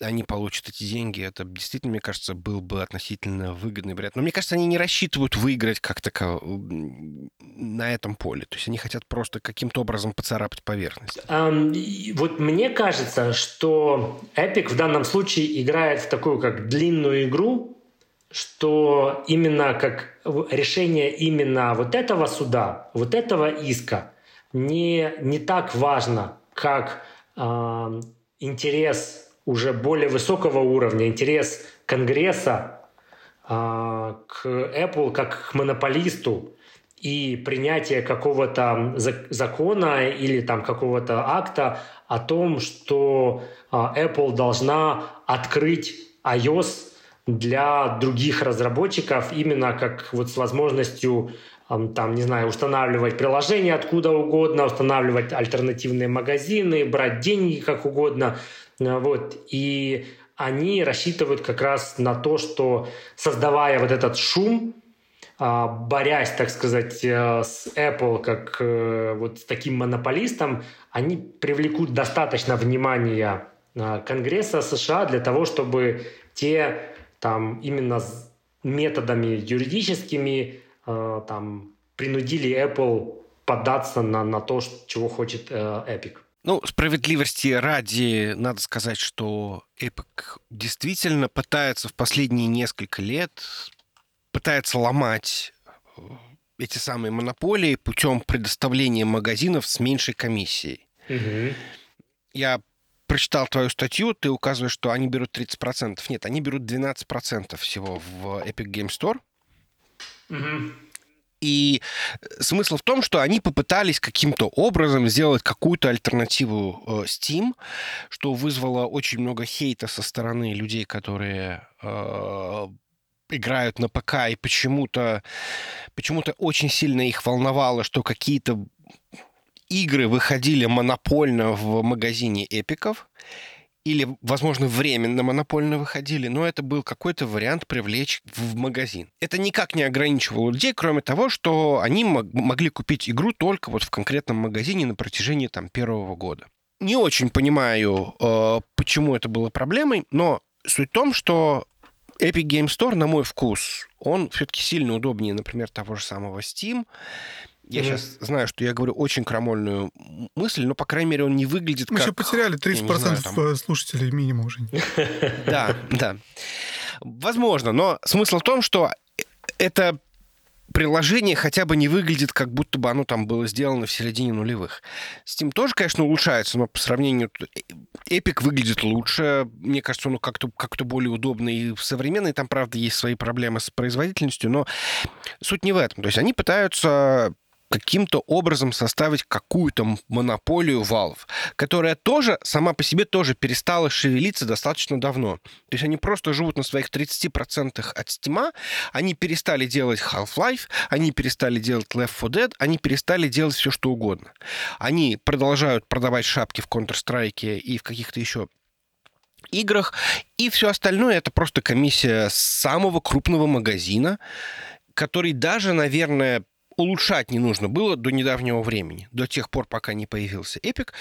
они получат эти деньги, это действительно, мне кажется, был бы относительно выгодный вариант. Но мне кажется, они не рассчитывают выиграть как то на этом поле. То есть они хотят просто каким-то образом поцарапать поверхность. Um, вот мне кажется, что Epic в данном случае играет в такую как длинную игру, что именно как решение именно вот этого суда, вот этого иска не, не так важно, как э, интерес уже более высокого уровня, интерес Конгресса э, к Apple как к монополисту и принятие какого-то закона или там какого-то акта о том, что э, Apple должна открыть iOS для других разработчиков именно как вот с возможностью там, не знаю, устанавливать приложения откуда угодно, устанавливать альтернативные магазины, брать деньги как угодно. Э, вот. И они рассчитывают как раз на то, что создавая вот этот шум, а, борясь, так сказать, э, с Apple как э, вот с таким монополистом, они привлекут достаточно внимания Конгресса США для того, чтобы те там именно методами юридическими там принудили Apple поддаться на, на то, чего хочет Epic. Ну, справедливости ради, надо сказать, что Epic действительно пытается в последние несколько лет пытается ломать э, эти самые монополии путем предоставления магазинов с меньшей комиссией. Угу. Я прочитал твою статью, ты указываешь, что они берут 30%. Нет, они берут 12% всего в Epic Game Store. Угу. И смысл в том, что они попытались каким-то образом сделать какую-то альтернативу э, Steam, что вызвало очень много хейта со стороны людей, которые э, играют на ПК, и почему-то почему-то очень сильно их волновало, что какие-то игры выходили монопольно в магазине эпиков, или, возможно, временно монопольно выходили, но это был какой-то вариант привлечь в магазин. Это никак не ограничивало людей, кроме того, что они могли купить игру только вот в конкретном магазине на протяжении там первого года. Не очень понимаю, э, почему это было проблемой, но суть в том, что Epic Game Store, на мой вкус, он все-таки сильно удобнее, например, того же самого Steam. Я mm-hmm. сейчас знаю, что я говорю очень крамольную мысль, но, по крайней мере, он не выглядит Мы как... Мы еще потеряли 30% знаю, там... Э, слушателей минимум уже. *laughs* Да, да. Возможно, но смысл в том, что это приложение хотя бы не выглядит, как будто бы оно там было сделано в середине нулевых. Steam тоже, конечно, улучшается, но по сравнению... Epic выглядит лучше. Мне кажется, он как-то как более удобный и современный. Там, правда, есть свои проблемы с производительностью, но суть не в этом. То есть они пытаются каким-то образом составить какую-то монополию Valve, которая тоже сама по себе тоже перестала шевелиться достаточно давно. То есть они просто живут на своих 30% от Steam, они перестали делать Half-Life, они перестали делать Left 4 Dead, они перестали делать все, что угодно. Они продолжают продавать шапки в Counter-Strike и в каких-то еще играх, и все остальное это просто комиссия самого крупного магазина, который даже, наверное, улучшать не нужно было до недавнего времени, до тех пор, пока не появился Epic.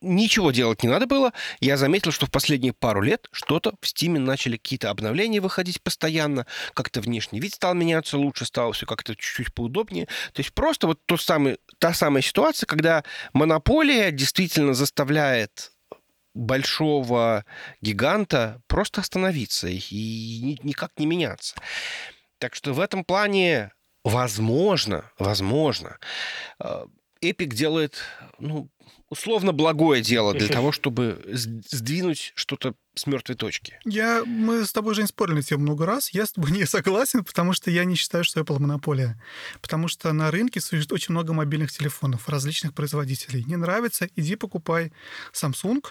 Ничего делать не надо было. Я заметил, что в последние пару лет что-то в Steam начали какие-то обновления выходить постоянно, как-то внешний вид стал меняться лучше, стало все как-то чуть-чуть поудобнее. То есть просто вот тот самый, та самая ситуация, когда монополия действительно заставляет большого гиганта просто остановиться и никак не меняться. Так что в этом плане Возможно, возможно. А, Эпик делает, ну, условно благое дело для того, чтобы сдвинуть что-то с мертвой точки. Я, мы с тобой, Жень, спорили на тему много раз. Я с тобой *laughs* не согласен, потому что я не считаю, что Apple монополия. Потому что на рынке существует очень много мобильных телефонов различных производителей. Не нравится, иди покупай Samsung,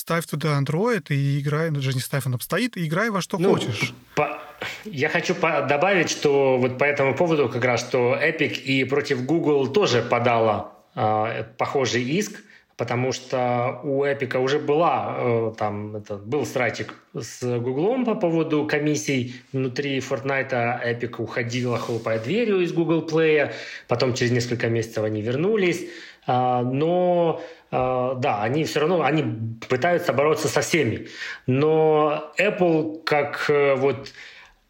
ставь туда Android и играй, даже не ставь, он стоит, и играй во что ну, хочешь. По... Я хочу добавить, что вот по этому поводу как раз, что Epic и против Google тоже подала э, похожий иск, потому что у Epic уже была, э, там, это, был стратик с Google по поводу комиссий внутри Fortnite. Epic уходила, хлопая дверью из Google Play, потом через несколько месяцев они вернулись. Э, но да, они все равно, они пытаются бороться со всеми. Но Apple, как uh, вот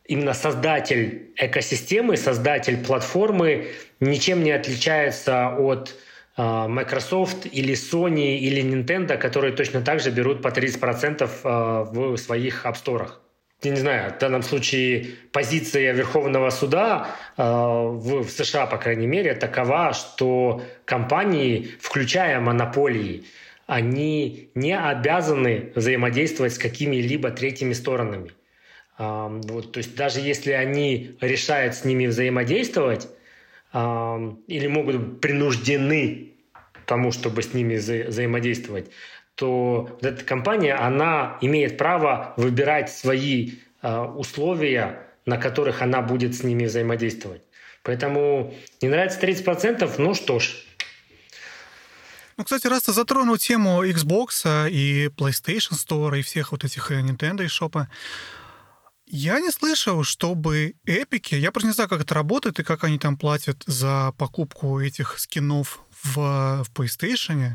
именно создатель экосистемы, создатель платформы, ничем не отличается от uh, Microsoft или Sony или Nintendo, которые точно так же берут по 30% в своих App Store я не знаю, в данном случае позиция Верховного суда э, в, в США, по крайней мере, такова, что компании, включая монополии, они не обязаны взаимодействовать с какими-либо третьими сторонами. Э, вот, то есть даже если они решают с ними взаимодействовать э, или могут принуждены тому, чтобы с ними вза взаимодействовать, то вот эта компания, она имеет право выбирать свои э, условия, на которых она будет с ними взаимодействовать. Поэтому не нравится 30%, ну что ж. Ну, кстати, раз ты затронул тему Xbox а, и PlayStation Store и всех вот этих э, Nintendo и шопа, я не слышал, чтобы эпики, я просто не знаю, как это работает и как они там платят за покупку этих скинов в, в PlayStation.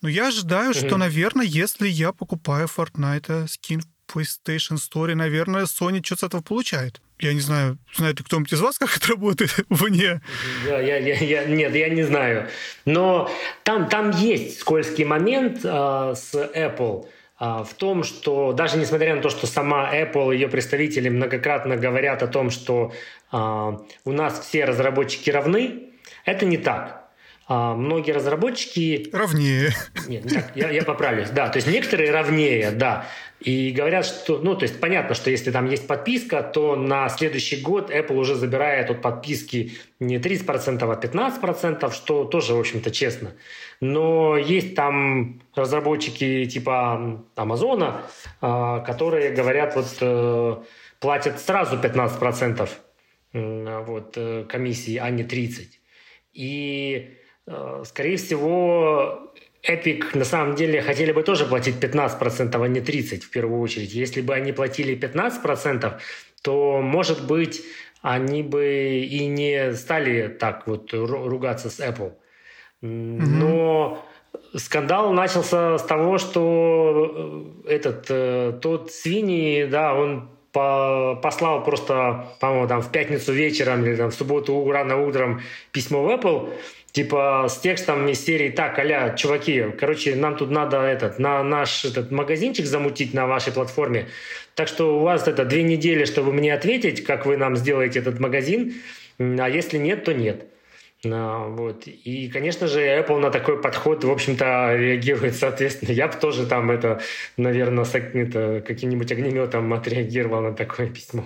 Но я ожидаю, mm-hmm. что, наверное, если я покупаю Fortnite скин в PlayStation Store, наверное, Sony что-то с этого получает. Я не знаю, знает ли кто-нибудь из вас, *laughs* как это работает вне? Я, я, я, я, нет, я не знаю. Но там, там есть скользкий момент э, с Apple – а, в том, что даже несмотря на то, что сама Apple и ее представители многократно говорят о том, что а, у нас все разработчики равны, это не так. А, многие разработчики... Равнее. Нет, не так, я, я поправлюсь. Да, то есть некоторые равнее, да. И говорят, что, ну, то есть понятно, что если там есть подписка, то на следующий год Apple уже забирает от подписки не 30%, а 15%, что тоже, в общем-то, честно. Но есть там разработчики типа Амазона, а, которые говорят, вот э, платят сразу 15% вот, э, комиссии, а не 30%. И, скорее всего, Epic на самом деле хотели бы тоже платить 15%, а не 30% в первую очередь. Если бы они платили 15%, то, может быть, они бы и не стали так вот ругаться с Apple. Но скандал начался с того, что э, этот э, тот Свини, да, он по, послал просто, по-моему, там в пятницу вечером или там в субботу рано утром письмо в Apple, типа с текстом из серии «Так, аля, чуваки, короче, нам тут надо этот, на наш этот магазинчик замутить на вашей платформе, так что у вас это две недели, чтобы мне ответить, как вы нам сделаете этот магазин, а если нет, то нет». А, вот. И, конечно же, Apple на такой подход, в общем-то, реагирует соответственно. Я бы тоже там это, наверное, это, каким-нибудь огнеметом отреагировал на такое письмо.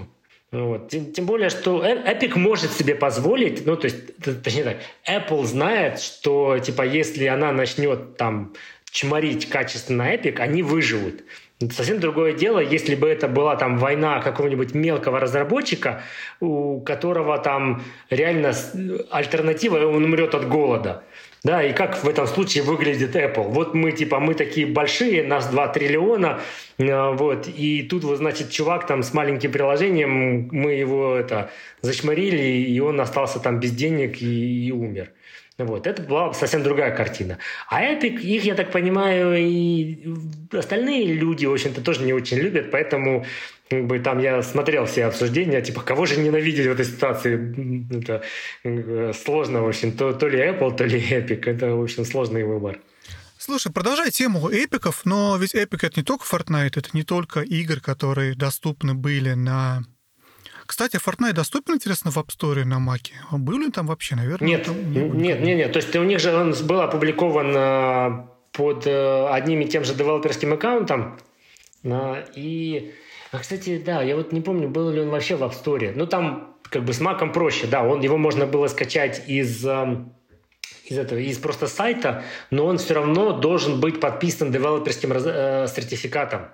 Вот. Тем, тем более, что Epic может себе позволить, ну, то есть, точнее так, Apple знает, что, типа, если она начнет там чморить качественно Epic, они выживут. Совсем другое дело, если бы это была там война какого-нибудь мелкого разработчика, у которого там реально альтернатива, он умрет от голода. Да, и как в этом случае выглядит Apple? Вот мы, типа, мы такие большие, нас 2 триллиона, э, вот, и тут, вот, значит, чувак там с маленьким приложением, мы его это зачморили, и он остался там без денег и, и умер. Вот, это была совсем другая картина. А Epic, их, я так понимаю, и остальные люди, в общем-то, тоже не очень любят, поэтому как бы, там я смотрел все обсуждения, типа, кого же ненавидеть в этой ситуации? Это э, сложно, в общем, то, то ли Apple, то ли Epic. Это, в общем, сложный выбор. Слушай, продолжай тему эпиков, но ведь Epic это не только Fortnite, это не только игры, которые доступны были на кстати, Fortnite доступен, интересно, в App Store на? А был ли там вообще, наверное? Нет, не нет, нет, нет. То есть у них же он был опубликован э, под э, одним и тем же девелоперским аккаунтом. И, а, кстати, да, я вот не помню, был ли он вообще в App Store. Ну, там как бы с Mac проще, да, он, его можно было скачать из э, из этого, из просто сайта, но он все равно должен быть подписан девелоперским э, сертификатом.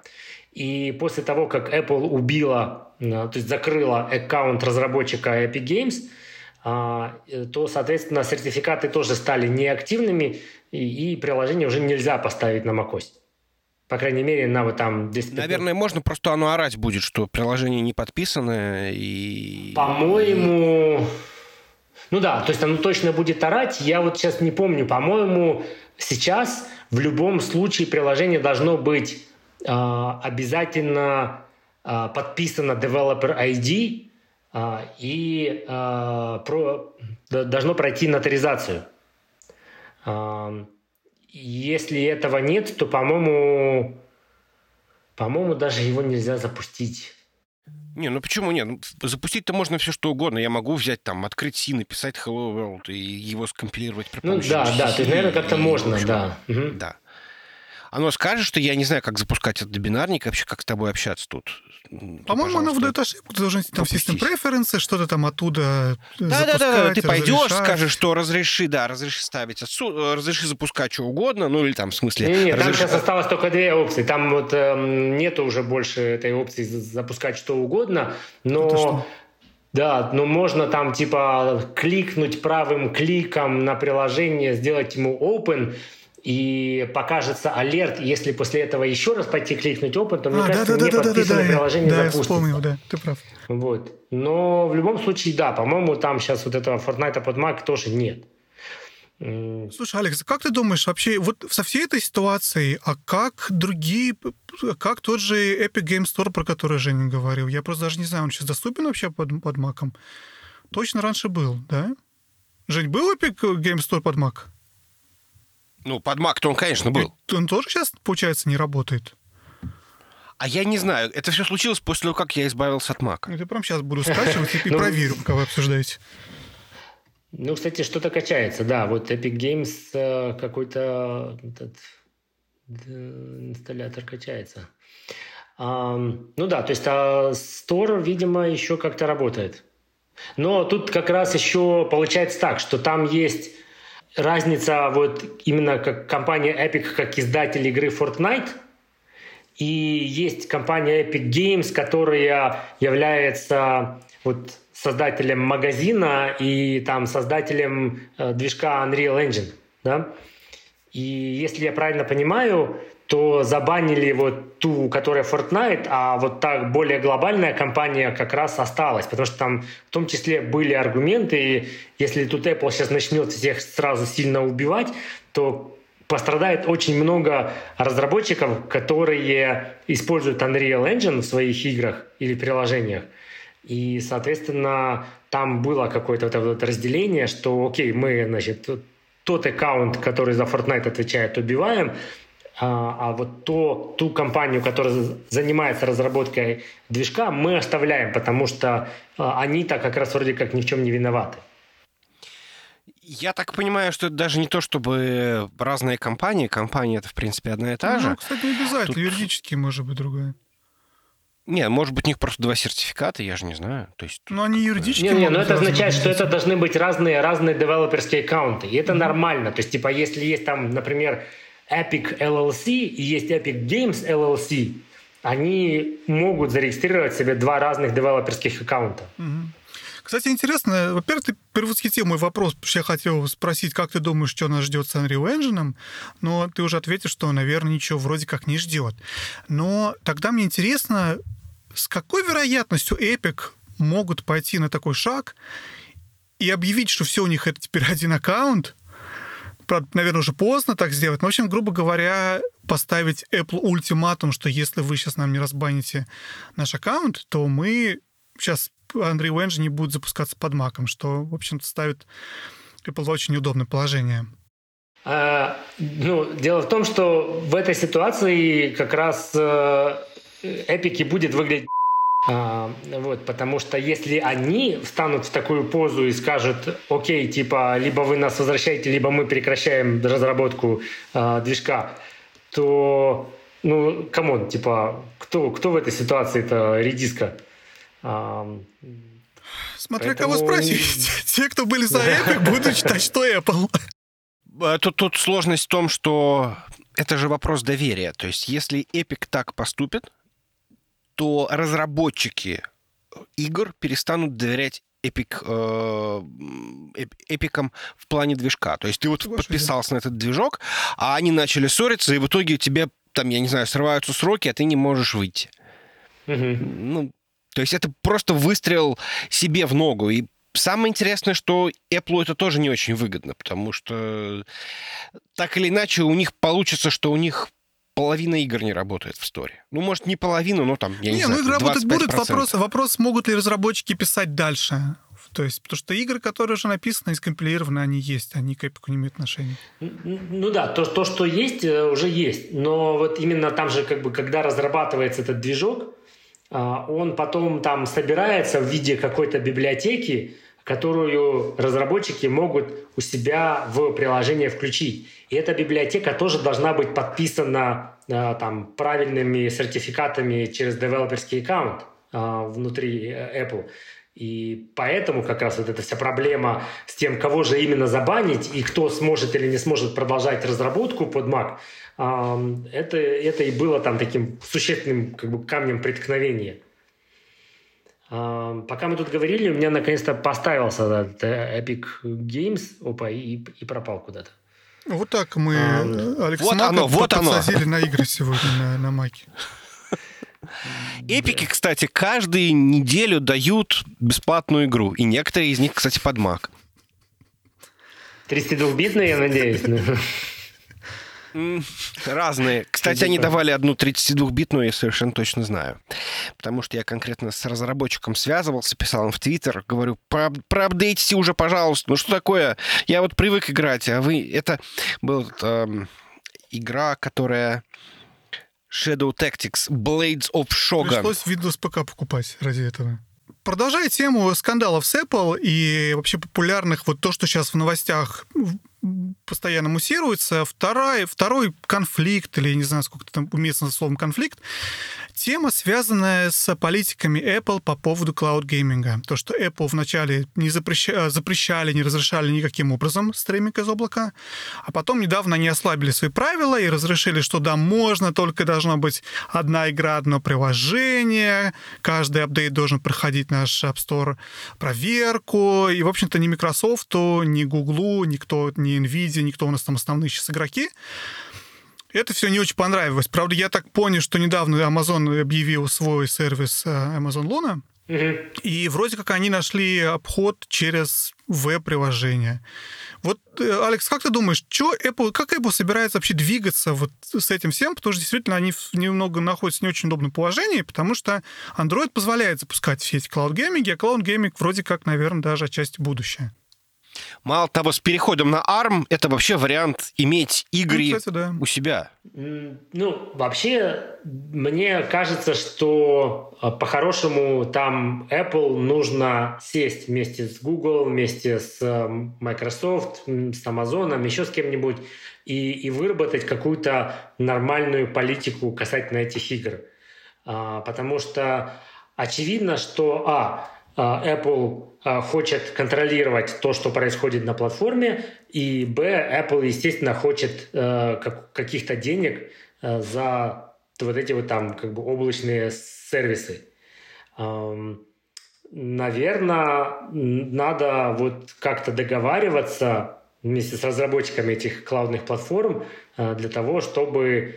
И после того, как Apple убила, э, то есть закрыла аккаунт разработчика Epic Games, э, то, соответственно, сертификаты тоже стали неактивными, и, и приложение уже нельзя поставить на macOS. По крайней мере, на вот там... 10 Наверное, можно просто оно орать будет, что приложение не подписано и... По-моему... Ну да, то есть оно точно будет орать. Я вот сейчас не помню. По-моему, сейчас в любом случае приложение должно быть а, обязательно а, подписано Developer ID а, и про, должно пройти нотаризацию. Если этого нет, то, по-моему, по-моему, даже его нельзя запустить. Не, ну почему нет? Ну, запустить-то можно все что угодно. Я могу взять там, открыть C, написать Hello World и его скомпилировать при Ну да, да, то есть, наверное, как-то можно, да. Да. Оно скажет, что я не знаю, как запускать этот бинарник, вообще как с тобой общаться тут. По-моему, оно выдает ошибку. Ты должен там систем преференсы, что-то там оттуда да, да, да, да, ты пойдешь, скажешь, что разреши, да, разреши ставить отсюда, разреши запускать что угодно, ну или там в смысле... Нет, нет разреши... там сейчас осталось только две опции. Там вот э, нету уже больше этой опции запускать что угодно, но... Да, но можно там типа кликнуть правым кликом на приложение, сделать ему open, и покажется алерт, если после этого еще раз пойти кликнуть опыт, то, мне а, кажется, да, не да, подписанное да, приложение да, запустится. Да, я вспомнил, да, ты прав. Вот. Но в любом случае, да, по-моему, там сейчас вот этого Fortnite под Mac тоже нет. Слушай, Алекс, как ты думаешь вообще, вот со всей этой ситуацией, а как другие, как тот же Epic Game Store, про который Женя говорил, я просто даже не знаю, он сейчас доступен вообще под, под Mac? Точно раньше был, да? Жень, был Epic Game Store под Mac? Ну, под Mac-то он, конечно, был. И он тоже сейчас, получается, не работает? А я не знаю, это все случилось после того, как я избавился от Мака. Ну, я прям сейчас буду *laughs* скачивать и Ну, проверю, пока вы обсуждаете. Ну, кстати, что-то качается, да. Вот Epic Games э, какой-то этот, э, инсталлятор качается. Ну да, то есть а Store, видимо, еще как-то работает. Но тут как раз еще получается так, что там есть разница вот именно как компания Epic как издатель игры Fortnite, и есть компания Epic Games, которая является вот создателем магазина и там создателем э, движка Unreal Engine, да. И если я правильно понимаю, то забанили вот ту, которая Fortnite, а вот та более глобальная компания как раз осталась, потому что там в том числе были аргументы, и если тут Apple сейчас начнет всех сразу сильно убивать, то пострадает очень много разработчиков, которые используют Unreal Engine в своих играх или приложениях. И, соответственно, там было какое-то вот это вот разделение, что, окей, мы, значит, тот аккаунт, который за Fortnite отвечает, убиваем, а, а вот то, ту компанию, которая занимается разработкой движка, мы оставляем, потому что а, они-то как раз вроде как ни в чем не виноваты. Я так понимаю, что это даже не то, чтобы разные компании. Компания это, в принципе, одна и та же. Ну, кстати, не обязательно. Тут- Юридически может быть другая. Не, может быть, у них просто два сертификата, я же не знаю. То есть, Но они юридически Не, не, но это означает, что это должны быть разные, разные девелоперские аккаунты. И это нормально. То есть, типа, если есть там, например, Epic LLC и есть Epic Games LLC, они могут зарегистрировать себе два разных девелоперских аккаунта. Кстати, интересно, во-первых, ты предвосхитил мой вопрос, потому что я хотел спросить, как ты думаешь, что нас ждет с Unreal Engine, но ты уже ответил, что, наверное, ничего вроде как не ждет. Но тогда мне интересно, с какой вероятностью Epic могут пойти на такой шаг и объявить, что все у них это теперь *laughs* один аккаунт, Правда, наверное, уже поздно так сделать. Но, в общем, грубо говоря, поставить Apple ультиматум, что если вы сейчас нам не разбаните наш аккаунт, то мы сейчас Unreal Engine не будет запускаться под маком, что, в общем-то, ставит Apple в очень неудобное положение. А, ну, дело в том, что в этой ситуации как раз э, Epic и будет выглядеть а, вот, потому что если они встанут в такую позу и скажут, окей, типа, либо вы нас возвращаете, либо мы прекращаем разработку а, движка, то, ну, come on, типа, кто, кто в этой ситуации-то редиска? А, Смотря Поэтому- кого спросить. *laughs* Те, кто были за Epic, будут считать, что Apple. А Тут, тут сложность в том, что это же вопрос доверия. То есть, если Epic так поступит, то разработчики игр перестанут доверять Epic, э, эп- эпикам в плане движка. То есть ты вот Соглашусь, подписался на этот движок, а они начали ссориться, и в итоге тебе там, я не знаю, срываются сроки, а ты не можешь выйти. мгм. Ну, то есть это просто выстрел себе в ногу. И самое интересное, что Apple это тоже не очень выгодно, потому что так или иначе у них получится, что у них половина игр не работает в сторе. Ну, может, не половину, но там, я не, Не, знаю, ну игры работать 25%. будут. Вопрос, вопрос, могут ли разработчики писать дальше. То есть, потому что игры, которые уже написаны и скомпилированы, они есть, они к Epic не имеют отношения. Ну да, то, то, что есть, э, уже есть. Но вот именно там же, как бы, когда разрабатывается этот движок, а, он потом там собирается в виде какой-то библиотеки, которую разработчики могут у себя в приложение включить. И эта библиотека тоже должна быть подписана а, там правильными сертификатами через девелоперский аккаунт а, внутри э, Apple. И поэтому как раз вот эта вся проблема с тем, кого же именно забанить и кто сможет или не сможет продолжать разработку под Mac, ам, это, это и было там таким существенным как бы, камнем преткновения. Пока мы тут говорили, у меня наконец-то поставился этот э, Epic Games, опа, и, и пропал куда-то. Вот так мы А, Алекс вот Мака оно, вот оно. на игры сегодня на, на Маке. *laughs* Эпики, кстати, каждую неделю дают бесплатную игру. И некоторые из них, кстати, под Mac. 32-битный, я надеюсь. *laughs* Разные. Кстати, они давали одну 32-битную, я совершенно точно знаю. Потому что я конкретно с разработчиком связывался, писал им в Твиттер, говорю, «Про- проапдейтите уже, пожалуйста. Ну что такое? Я вот привык играть, а вы... Это была эм, игра, которая Shadow Tactics, Blades of Shogun. Пришлось Windows ПК покупать ради этого. Продолжая тему скандалов с Apple и вообще популярных, вот то, что сейчас в новостях постоянно муссируется. Второй, второй конфликт, или не знаю, сколько там уместно словом конфликт, тема, связанная с политиками Apple по поводу клауд-гейминга. То, что Apple вначале не запрещали, запрещали, не разрешали никаким образом стриминг из облака, а потом недавно они ослабили свои правила и разрешили, что да, можно, только должна быть одна игра, одно приложение, каждый апдейт должен проходить наш App Store проверку, и, в общем-то, ни Microsoft, ни Google, никто, ни Nvidia, никто у нас там основные сейчас игроки, это все не очень понравилось. Правда, я так понял, что недавно Amazon объявил свой сервис э, Amazon Luna, и вроде как они нашли обход через веб-приложение. Вот, э, Алекс, как ты думаешь, что Apple, как Apple собирается вообще двигаться вот с этим всем? Потому что действительно они немного находятся в не очень удобном положении, потому что Android позволяет запускать все эти cloud gaming и, а cloud gaming вроде как, наверное, даже отчасти будущее. Мало того, с переходом на ARM это вообще вариант иметь игры ну, кстати, да. у себя. Ну, вообще, мне кажется, что а, по-хорошему там Apple нужно сесть вместе с Google, вместе с а, Microsoft, с Amazon, еще с кем-нибудь и, и выработать какую-то нормальную политику касательно этих игр. А, потому что очевидно, что, а, Apple хочет контролировать то, что происходит на платформе, и б, Apple, естественно, хочет э, каких-то денег э, за вот эти вот там как бы облачные сервисы. Наверное, надо вот как-то договариваться вместе с разработчиками этих клаудных платформ э, для того, чтобы а,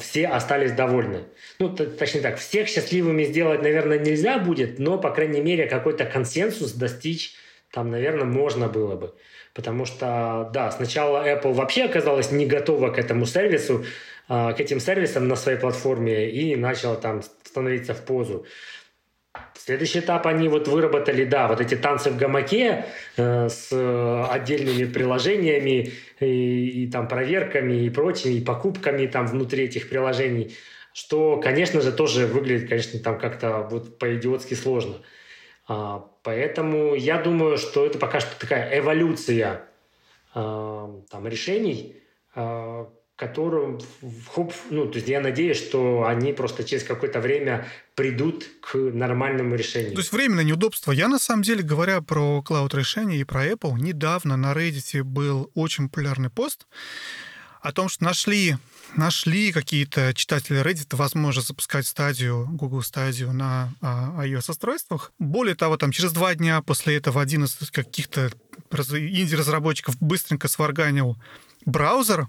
все остались довольны. Ну, точнее так, всех счастливыми сделать, наверное, нельзя будет, но, по крайней мере, какой-то консенсус достичь там, наверное, можно было бы. Потому что, да, сначала Apple вообще оказалась не готова к этому сервису, а, к этим сервисам на своей платформе и начала там становиться в позу. Следующий этап они вот выработали, да, вот эти танцы в гамаке э, с отдельными приложениями и, и там проверками и прочими, и покупками там внутри этих приложений, что, конечно же, тоже выглядит, конечно, там как-то вот по-идиотски сложно. А, поэтому я думаю, что это пока что такая эволюция а, там решений, а, которым ну, то есть я надеюсь, что они просто через какое-то время придут к нормальному решению. То есть временное неудобство. Я на самом деле, говоря про клауд-решения и про Apple, недавно на Reddit был очень популярный пост о том, что нашли нашли какие-то читатели Reddit возможность запускать стадию, Google стадию на а, iOS-устройствах. Более того, там через два дня после этого один из каких-то инди-разработчиков быстренько сварганил браузер,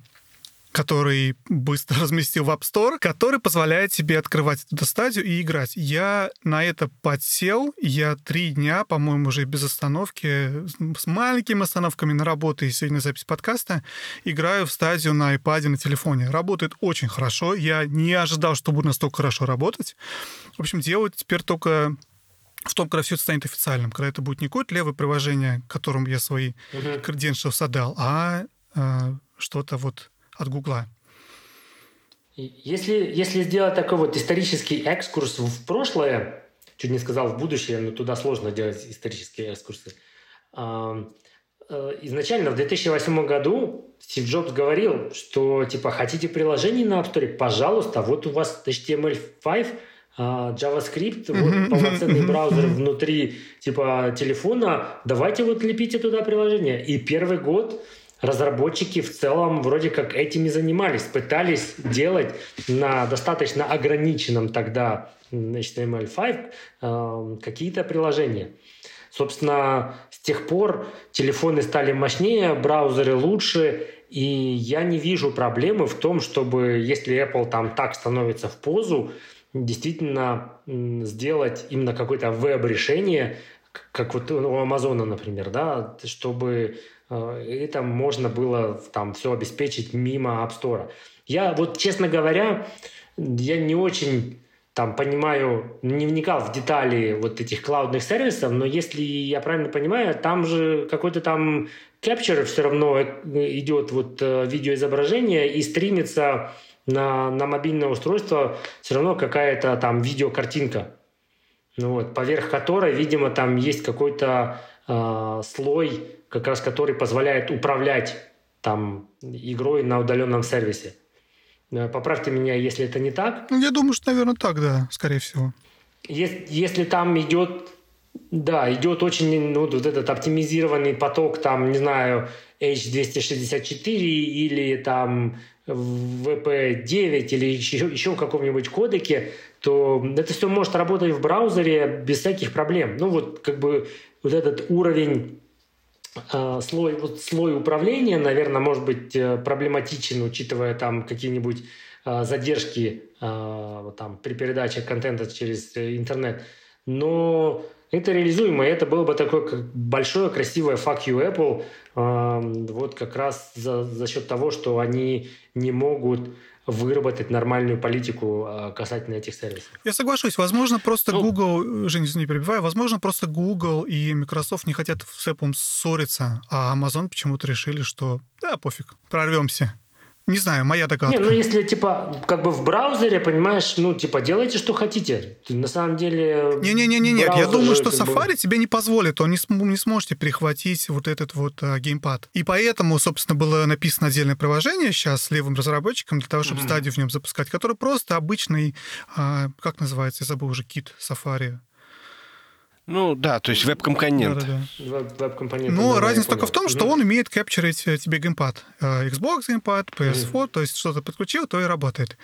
который быстро *laughs* разместил в App Store, который позволяет тебе открывать эту стадию и играть. Я на это подсел, я три дня, по-моему, уже без остановки, с маленькими остановками на работу и сегодня запись подкаста, играю в стадию на iPad, на телефоне. Работает очень хорошо. Я не ожидал, что будет настолько хорошо работать. В общем, делать теперь только в том, когда все это станет официальным, когда это будет не какое-то левое приложение, которому я свои uh-huh. credentials отдал, а э, что-то вот от Гугла. Если, если сделать такой вот исторический экскурс в прошлое, чуть не сказал в будущее, но туда сложно делать исторические экскурсы. Э, изначально в 2008 году Стив Джобс говорил, что типа хотите приложение на App Store, пожалуйста, вот у вас HTML5, а, JavaScript, вот полноценный браузер внутри типа телефона, давайте вот лепите туда приложение. И первый год разработчики в целом вроде как этими занимались, пытались делать на достаточно ограниченном тогда HTML5 э, какие-то приложения. Собственно, с тех пор телефоны стали мощнее, браузеры лучше, и я не вижу проблемы в том, чтобы, если Apple там так становится в позу, действительно сделать именно какое-то веб-решение, как вот у Амазона, например, да, чтобы и там можно было там все обеспечить мимо App Store. Я вот, честно говоря, я не очень там понимаю, не вникал в детали вот этих клаудных сервисов, но если я правильно понимаю, там же какой-то там capture все равно идет вот э, видеоизображение и стримится на, на мобильное устройство все равно какая-то там видеокартинка, ну вот, поверх которой, видимо, там есть какой-то э, слой, как раз который позволяет управлять там игрой на удаленном сервисе. Э, поправьте меня, если это не так. Ну, я думаю, что, наверное, так, да, скорее всего. Если, если там идет, да, идет очень ну, вот этот оптимизированный поток, там, не знаю, H264 или там VP9 или еще, еще в каком-нибудь кодеке, то это все может работать в браузере без всяких проблем. Ну вот как бы вот этот уровень слой, вот слой управления, наверное, может быть э, проблематичен, учитывая там какие-нибудь э, задержки э, там, при передаче контента через интернет. Но это реализуемо, и это было бы такое как большое, красивое fuck you Apple, э, вот как раз за, за счет того, что они не могут выработать нормальную политику э, касательно этих сервисов. Я соглашусь. Возможно, просто ну, Google, Женя, не перебиваю, возможно, просто Google и Microsoft не хотят с Apple ссориться, а Amazon почему-то решили, что да, пофиг, прорвемся. Не знаю, моя догадка. Не, ну если типа как бы в браузере, понимаешь, ну типа делайте, что хотите. На самом деле... Не-не-не, нет, я думаю, что Safari бы... тебе не позволит, он не, см- не сможете перехватить вот этот вот а, геймпад. И поэтому, собственно, было написано отдельное приложение сейчас левым разработчикам для того, чтобы mm-hmm. стадию в нем запускать, который просто обычный, а, как называется, я забыл уже, кит Safari. Ну да, то есть веб-компонент. Да, да, да. Веб-компонент. Но да, разница только в том, что он умеет капчерить э, тебе геймпад. Э, Xbox геймпад, PS4, mm-hmm. то есть что-то подключил, то и работает.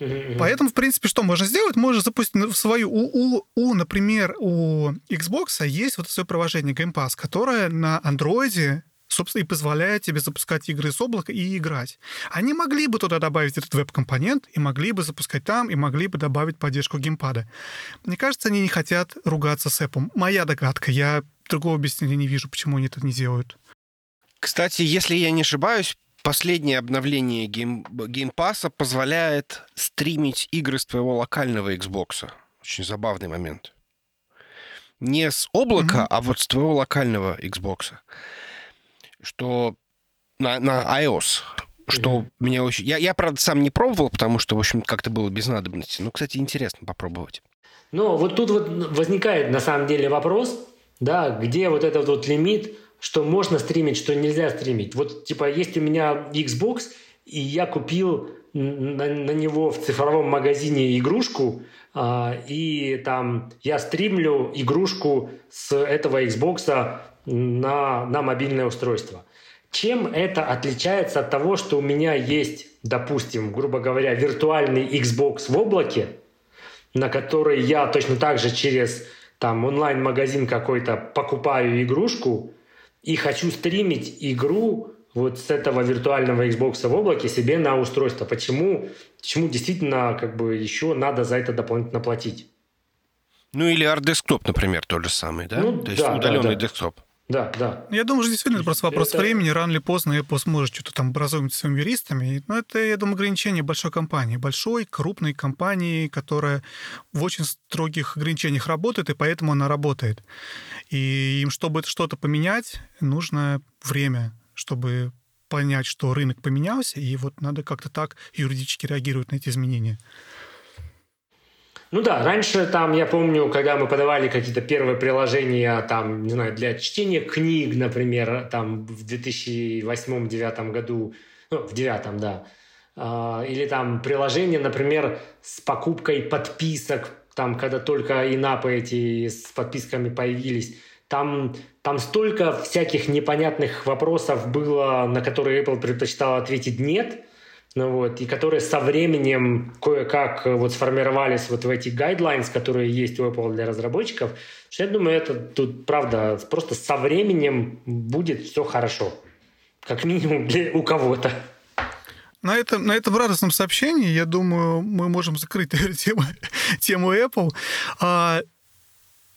Mm-hmm. Поэтому, в принципе, что можно сделать? Можно запустить в свою... У, у, у, например, у Xbox есть вот свое приложение Game Pass, которое на Android собственно, и позволяет тебе запускать игры с облака и играть. Они могли бы туда добавить этот веб-компонент, и могли бы запускать там, и могли бы добавить поддержку геймпада. Мне кажется, они не хотят ругаться с Apple. Моя догадка. Я другого объяснения не вижу, почему они это не делают. Кстати, если я не ошибаюсь, последнее обновление Game, Game Pass а позволяет стримить игры с твоего локального Xbox. Очень забавный момент. Не с облака, mm-hmm. а вот с твоего локального Xbox что на, на iOS, что mm-hmm. меня очень... Я, я, правда, сам не пробовал, потому что, в общем, как-то было без надобности. Ну, кстати, интересно попробовать. Ну, вот тут вот возникает, на самом деле, вопрос, да, где вот этот вот лимит, что можно стримить, что нельзя стримить. Вот, типа, есть у меня Xbox, и я купил на, на него в цифровом магазине игрушку, а, и там я стримлю игрушку с этого Xbox на, на мобильное устройство. Чем это отличается от того, что у меня есть, допустим, грубо говоря, виртуальный Xbox в облаке, на который я точно так же через там онлайн-магазин какой-то покупаю игрушку и хочу стримить игру вот с этого виртуального Xbox в облаке себе на устройство. Почему, почему действительно как бы еще надо за это дополнительно платить? Ну или Desktop, например, тот же самый, да? Ну, То есть да, удаленный да, да. десктоп. Да, да. Я думаю, что действительно это просто вопрос это... времени. Рано или поздно Apple сможет что-то там с своими юристами. Но это, я думаю, ограничение большой компании. Большой, крупной компании, которая в очень строгих ограничениях работает, и поэтому она работает. И им, чтобы что-то поменять, нужно время, чтобы понять, что рынок поменялся, и вот надо как-то так юридически реагировать на эти изменения. Ну да, раньше там, я помню, когда мы подавали какие-то первые приложения, там, не знаю, для чтения книг, например, там в 2008-2009 году, ну, в девятом, да, а, или там приложения, например, с покупкой подписок, там, когда только инапы эти с подписками появились, там, там столько всяких непонятных вопросов было, на которые Apple предпочитала ответить «нет», ну вот, и которые со временем кое-как э, вот сформировались вот в эти guidelines, которые есть у Apple для разработчиков, что я думаю, это тут, правда, просто со временем будет все хорошо. Как минимум для, у кого-то. На, это, на этом радостном сообщении, я думаю, мы можем закрыть *laughs* тему, тему Apple.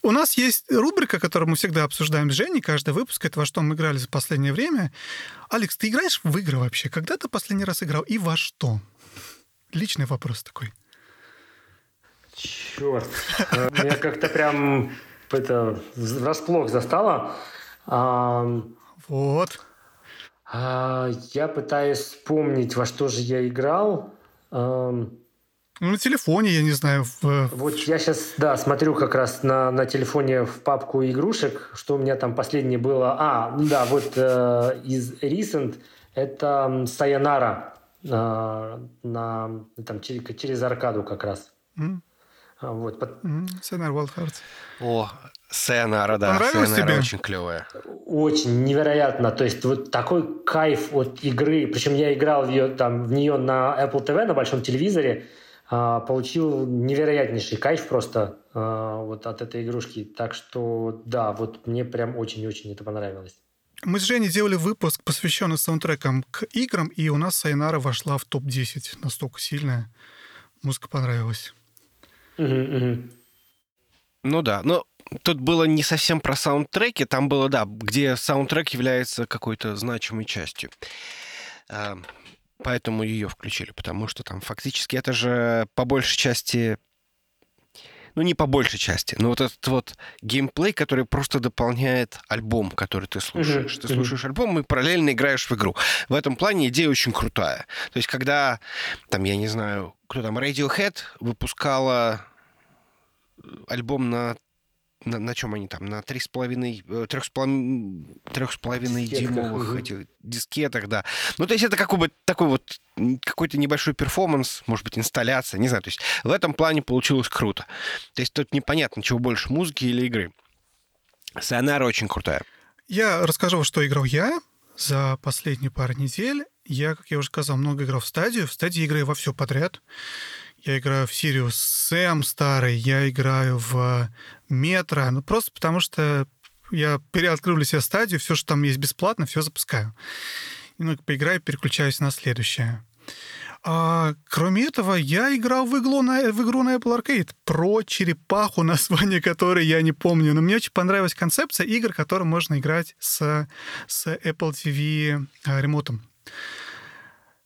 У нас есть рубрика, которую мы всегда обсуждаем с Женей, каждый выпуск, это во что мы играли за последнее время. Алекс, ты играешь в игры вообще? Когда ты последний раз играл и во что? Личный вопрос такой. Черт. Меня как-то прям это врасплох застало. Вот. А, я пытаюсь вспомнить, во что же я играл. Ну, на телефоне, я не знаю. В... Вот я сейчас, да, смотрю как раз на, на телефоне в папку игрушек, что у меня там последнее было. А, да, вот э, из Recent это Sayonara э, на, там, через, через аркаду как раз. Mm. Вот. Mm, Sayonara Wild Hearts. О, Sayonara, да. Понравилось тебе? очень клевая. Очень невероятно. То есть вот такой кайф от игры. Причем я играл в, ее, там, в нее на Apple TV, на большом телевизоре. А, получил невероятнейший кайф просто а, вот от этой игрушки. Так что да, вот мне прям очень-очень это понравилось. Мы с Женей делали выпуск, посвященный саундтрекам к играм, и у нас Сайнара вошла в топ-10. Настолько сильная. Музыка понравилась. Угу, угу. Ну да, но тут было не совсем про саундтреки, там было, да, где саундтрек является какой-то значимой частью. Поэтому ее включили, потому что там фактически это же по большей части ну, не по большей части, но вот этот вот геймплей, который просто дополняет альбом, который ты слушаешь. Мгм, Ты слушаешь альбом и параллельно играешь в игру. В этом плане идея очень крутая. То есть, когда, там, я не знаю, кто там, Radiohead выпускала э, альбом на на, на чем они там, на три с половиной, э, трех с половиной, трех с половиной Дискетках, дюймовых этих дискетах, да. Ну, то есть это как бы такой вот какой-то небольшой перформанс, может быть, инсталляция, не знаю. То есть в этом плане получилось круто. То есть тут непонятно, чего больше, музыки или игры. Сайонара очень крутая. Я расскажу, что играл я за последние пару недель. Я, как я уже сказал, много играл в стадию. В стадии играю во все подряд. Я играю в Сириус Сэм старый, я играю в Метро. Ну, просто потому что я переоткрыл для себя стадию, все, что там есть бесплатно, все запускаю. Немного поиграю, переключаюсь на следующее. А, кроме этого, я играл в, иглу на, в игру на Apple Arcade про черепаху, *laughs* название которой я не помню. Но мне очень понравилась концепция игр, которые можно играть с, с Apple TV а, ремонтом.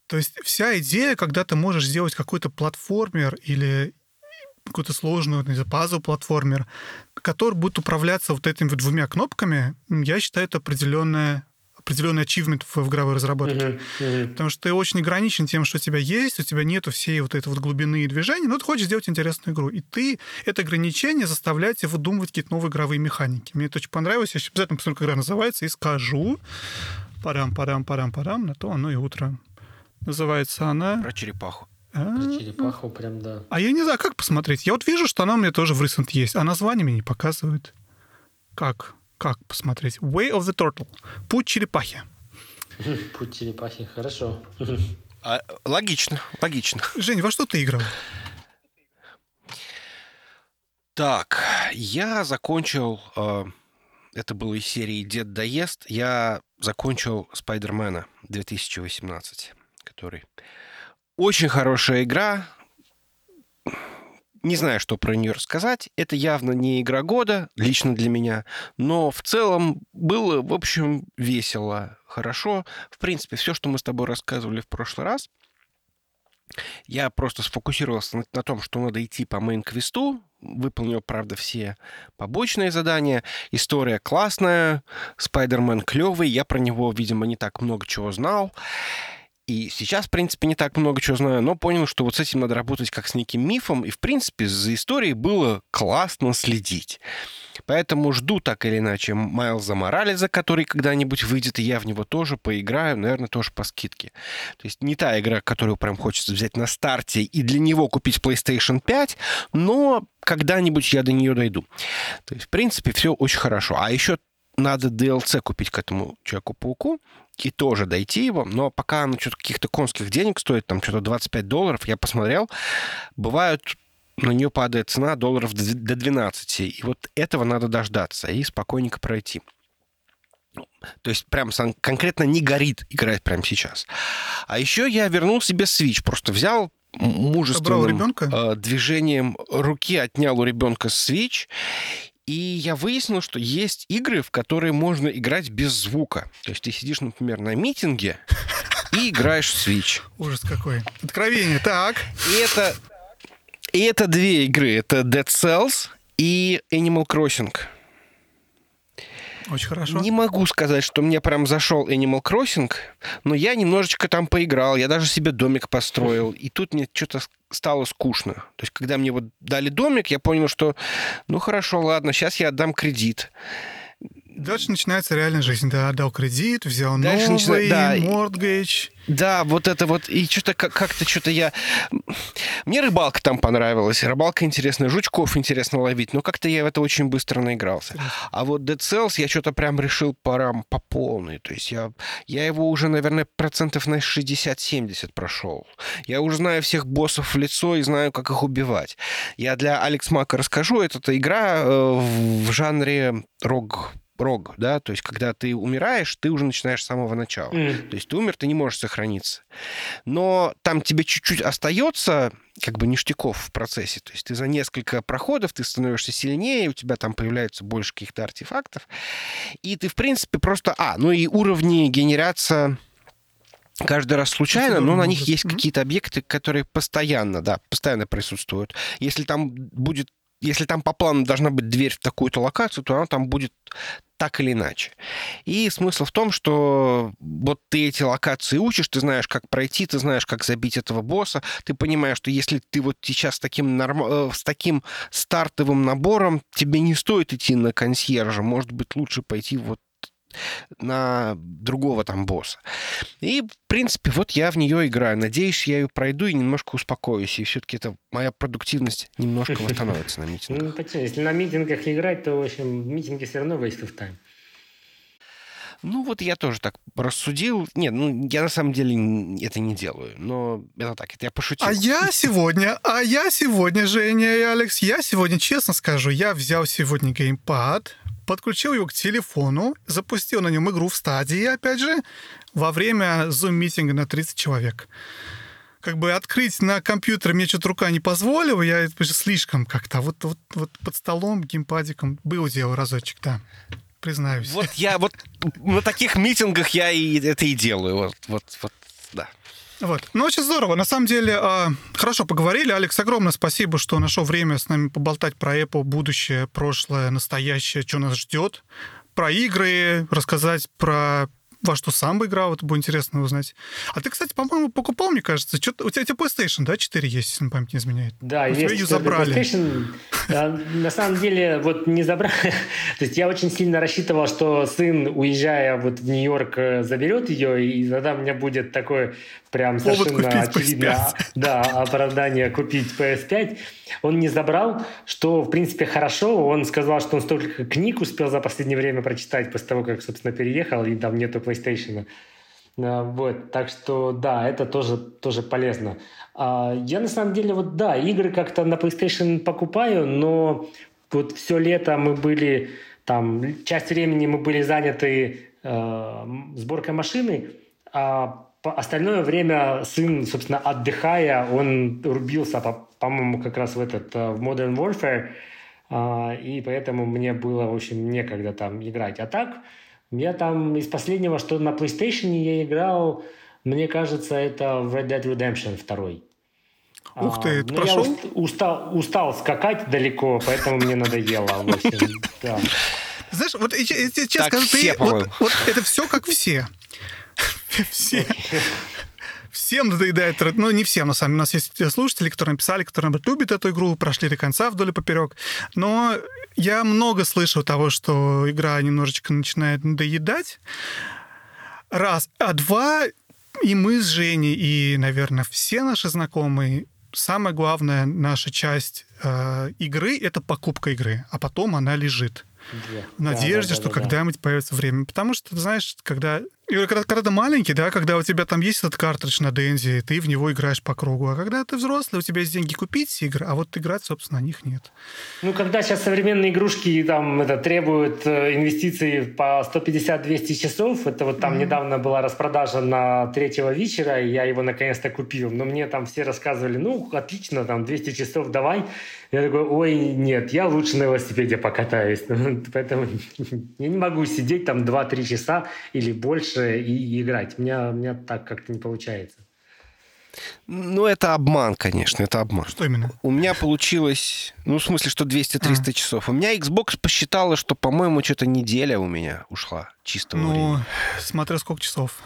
То есть вся идея, когда ты можешь сделать какой-то платформер или какую-то сложную, не знаю, пазл-платформер, который будет управляться вот этими вот двумя кнопками, я считаю, это определенная определенный ачивмент в, игровой разработке. Мгм, мгм. Потому что ты очень ограничен тем, что у тебя есть, у тебя нету всей вот этой вот глубины и движения, но ты хочешь сделать интересную игру. И ты это ограничение заставляет тебя выдумывать какие-то новые игровые механики. Мне это очень понравилось. Я сейчас обязательно посмотрю, как игра называется, и скажу. Парам, парам, парам, парам, на то оно и утро. Называется она... Про черепаху. а, Про черепаху прям, да. А я не знаю, как посмотреть. Я вот вижу, что она у меня тоже в Recent есть, а название мне не показывает. Как? Как посмотреть? Way of the Turtle. Путь черепахи. *laughs* Путь черепахи, хорошо. А, логично, логично. Жень, во что ты играл? Так, я закончил... э, это было из серии «Дед доест». Я закончил «Спайдермена» 2018, который... Очень хорошая игра. Не знаю, что про нее рассказать. Это явно не игра года, лично для меня. Но в целом было, в общем, весело, хорошо. В принципе, все, что мы с тобой рассказывали в прошлый раз, я просто сфокусировался на, на том, что надо идти по мейн-квесту. Выполнил, правда, все побочные задания. История классная, Спайдермен клевый. Я про него, видимо, не так много чего знал. И сейчас, в принципе, не так много чего знаю, но понял, что вот с этим надо работать как с неким мифом. И, в принципе, за историей было классно следить. Поэтому жду так или иначе Майлза Морализа, который когда-нибудь выйдет, и я в него тоже поиграю, наверное, тоже по скидке. То есть не та игра, которую прям хочется взять на старте и для него купить PlayStation 5, но когда-нибудь я до нее дойду. То есть, в принципе, все очень хорошо. А еще надо DLC купить к этому Человеку-пауку и тоже дойти его, но пока оно что-то каких-то конских денег стоит, там что-то 25 долларов, я посмотрел, бывают на нее падает цена долларов до до 12. И вот этого надо дождаться и спокойненько пройти. То есть прям конкретно не горит играть прямо сейчас. А еще я вернул себе Switch. Просто взял мужественным ребенка? э, движением руки отнял у ребенка Switch. И я выяснил, что есть игры, в которые можно играть без звука. То есть ты сидишь, например, на митинге и играешь в Switch. Ужас какой. Откровение. Так. И это, И это две игры. Это Dead Cells и Animal Crossing. Очень хорошо. Не могу сказать, что мне прям зашел Animal Crossing, но я немножечко там поиграл, я даже себе домик построил, и тут мне что-то стало скучно. То есть, когда мне вот дали домик, я понял, что, ну хорошо, ладно, сейчас я отдам кредит. Дальше начинается реальная жизнь. Да, отдал кредит, взял Дальше новый, начина- да, мордгейдж. Да, вот это вот, и что-то как- как-то что-то я... Мне рыбалка там понравилась, рыбалка интересная, жучков интересно ловить, но как-то я в это очень быстро наигрался. А вот Dead Cells я что-то прям решил пора по полной, то есть я, я его уже, наверное, процентов на 60-70 прошел. Я уже знаю всех боссов в лицо и знаю, как их убивать. Я для Алекс Мака расскажу, это игра э, в жанре рог рог, да, то есть когда ты умираешь, ты уже начинаешь с самого начала. М. То есть ты умер, ты не можешь сохраниться. Но там тебе чуть-чуть остается как бы ништяков в процессе. То есть ты за несколько проходов ты становишься сильнее, у тебя там появляется больше каких-то артефактов. И ты, в принципе, просто... А, ну и уровни генерятся каждый раз случайно, но на них есть какие-то объекты, которые постоянно, да, постоянно присутствуют. Если там будет если там по плану должна быть дверь в такую-то локацию, то она там будет так или иначе. И смысл в том, что вот ты эти локации учишь, ты знаешь, как пройти, ты знаешь, как забить этого босса, ты понимаешь, что если ты вот сейчас с таким, норм- э, с таким стартовым набором, тебе не стоит идти на консьержа, может быть, лучше пойти вот на другого там босса. И, в принципе, вот я в нее играю. Надеюсь, я ее пройду и немножко успокоюсь. И все-таки это моя продуктивность немножко восстановится на митингах. Ну, почему? Если на митингах играть, то, в общем, митинги все равно waste of time. Ну, вот я тоже так рассудил. Нет, ну, я на самом деле это не делаю. Но это так, это я пошутил. А я *laughs* сегодня, а я сегодня, Женя и Алекс, я сегодня, честно скажу, я взял сегодня геймпад, подключил его к телефону, запустил на нем игру в стадии, опять же, во время зум-митинга на 30 человек. Как бы открыть на компьютере мне что-то рука не позволила, я слишком как-то. Вот, вот, вот под столом, геймпадиком был дело разочек, да. Признаюсь. Вот я вот на таких митингах я и это и делаю. Вот, вот, вот, да. Вот. Ну, очень здорово. На самом деле, а, хорошо поговорили. Алекс, огромное спасибо, что нашел время с нами поболтать про Apple, будущее, прошлое, настоящее, что нас ждет. Про игры, рассказать про во что сам бы играл, это было интересно узнать. А ты, кстати, по-моему, покупал, мне кажется, что у тебя, у тебя PlayStation, да, 4 есть, если память не изменяет? Да, У есть четвёртый забрали. PlayStation. А, На самом деле, вот не забрали. *laughs* То есть я очень сильно рассчитывал, что сын, уезжая вот в Нью-Йорк, э, заберет ее, и тогда у меня будет такое прям Повод совершенно PS5. да, оправдание купить PS5. Он не забрал, что, в принципе, хорошо. Он сказал, что он столько книг успел за последнее время прочитать после того, как, собственно, переехал, и там нету PlayStation. А, Вот, так что да, это тоже, тоже полезно. А, Я на самом деле вот да, игры как-то на PlayStation покупаю, но вот все лето мы были там, часть времени мы были заняты э, сборкой машины, а остальное время сын, собственно, отдыхая, он рубился, по- по-моему, как раз в этот э, в Modern Warfare, а, и поэтому мне было, в общем, некогда там играть. А так, я там из последнего, что на PlayStation я играл, мне кажется, это в Red Dead Redemption 2. Ух ты, ты но прошел? Я уст- устал, устал скакать далеко, поэтому мне надоело. В общем, *laughs* да. Знаешь, вот я я тебе честно скажу, ты, вот это все как все. Все. Всем надоедает, Red- ну не всем, на самом деле. У нас есть слушатели, которые написали, которые любят эту игру, прошли до конца вдоль и поперек. Но я много слышал того, что игра немножечко начинает надоедать. Раз. А два, и мы с Женей, и, наверное, все наши знакомые, самая главная наша часть э, игры — это покупка игры, а потом она лежит. Да. В надежде, Да, да, что да, да. когда-нибудь появится время. Потому что, ты знаешь, когда... и Когда, когда ты маленький, да, когда у тебя там есть этот картридж на Дензи, ты в него играешь по кругу. А когда ты взрослый, у тебя есть деньги купить игры, а вот играть, собственно, на них нет. Ну, когда сейчас современные игрушки там это, требуют э, инвестиций по 150-200 часов, это вот там недавно была распродажа на третьего вечера, и я его наконец-то купил. Но мне там все рассказывали, ну, отлично, там 200 часов давай. Я такой, ой, нет, я лучше на велосипеде покатаюсь. *laughs* Поэтому *laughs* я не могу сидеть там 2-3 часа или больше и играть. У меня, у меня так как-то не получается. Ну, это обман, конечно, это обман. Что именно? У меня получилось, ну, в смысле, что 200-300 А. часов. У меня Xbox посчитала, что, по-моему, что-то неделя у меня ушла чистого Ну, времени. смотря сколько часов.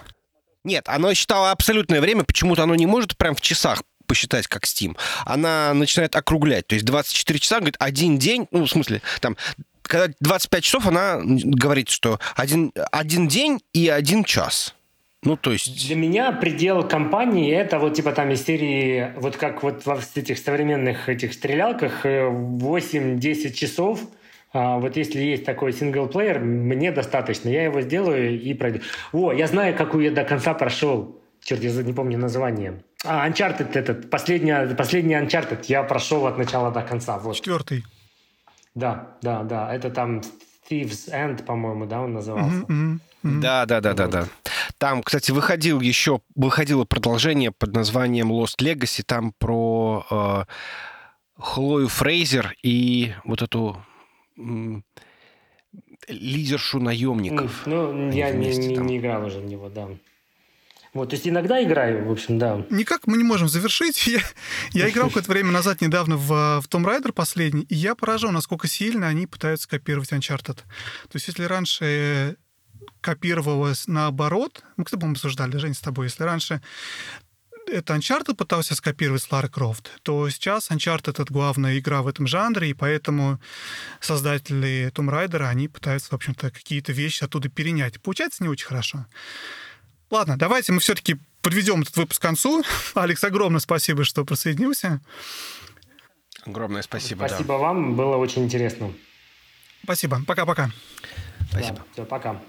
Нет, оно считало абсолютное время, почему-то оно не может прям в часах посчитать, как Steam. Она начинает округлять. То есть 24 часа, говорит, один день, ну, в смысле, там, когда 25 часов, она говорит, что один, один день и один час. Ну, то есть... Для меня предел компании это вот типа там из вот как вот во этих современных этих стрелялках э, 8-10 часов. А, вот если есть такой синглплеер, мне достаточно. Я его сделаю и пройду. О, я знаю, какую я до конца прошел. Черт, я не помню название. А, Uncharted этот, последний, последний Uncharted я прошел от начала до конца. Вот. Четвертый. Да, да, да. Это там Thieves End, по-моему, да, он назывался. Мгм, мгм. Да, да, да, да, Вот. да. Там, кстати, выходил еще, выходило продолжение под названием Lost Legacy, там про э, Хлою Фрейзер и вот эту м, лидершу наемников. М, Ну, я не, не- там. не играл уже в него, да. Вот, то есть иногда играю, в общем, да. Никак мы не можем завершить. *laughs* Я, я играл *laughs* какое-то время назад недавно в, в Tomb Raider последний, и я поражен, насколько сильно они пытаются копировать Uncharted. То есть если раньше копировалось наоборот, мы, кстати, по-моему, обсуждали, Жень, с тобой, если раньше это Uncharted пытался скопировать с Лары Крофт, то сейчас Uncharted — это главная игра в этом жанре, и поэтому создатели Tomb Raider, они пытаются, в общем-то, какие-то вещи оттуда перенять. Получается не очень хорошо. Ладно, давайте мы все-таки подведем этот выпуск к концу. *laughs* Алекс, огромное спасибо, что присоединился. Огромное спасибо, Спасибо вам, было очень интересно. Спасибо. Пока-пока. да. Спасибо. все, пока.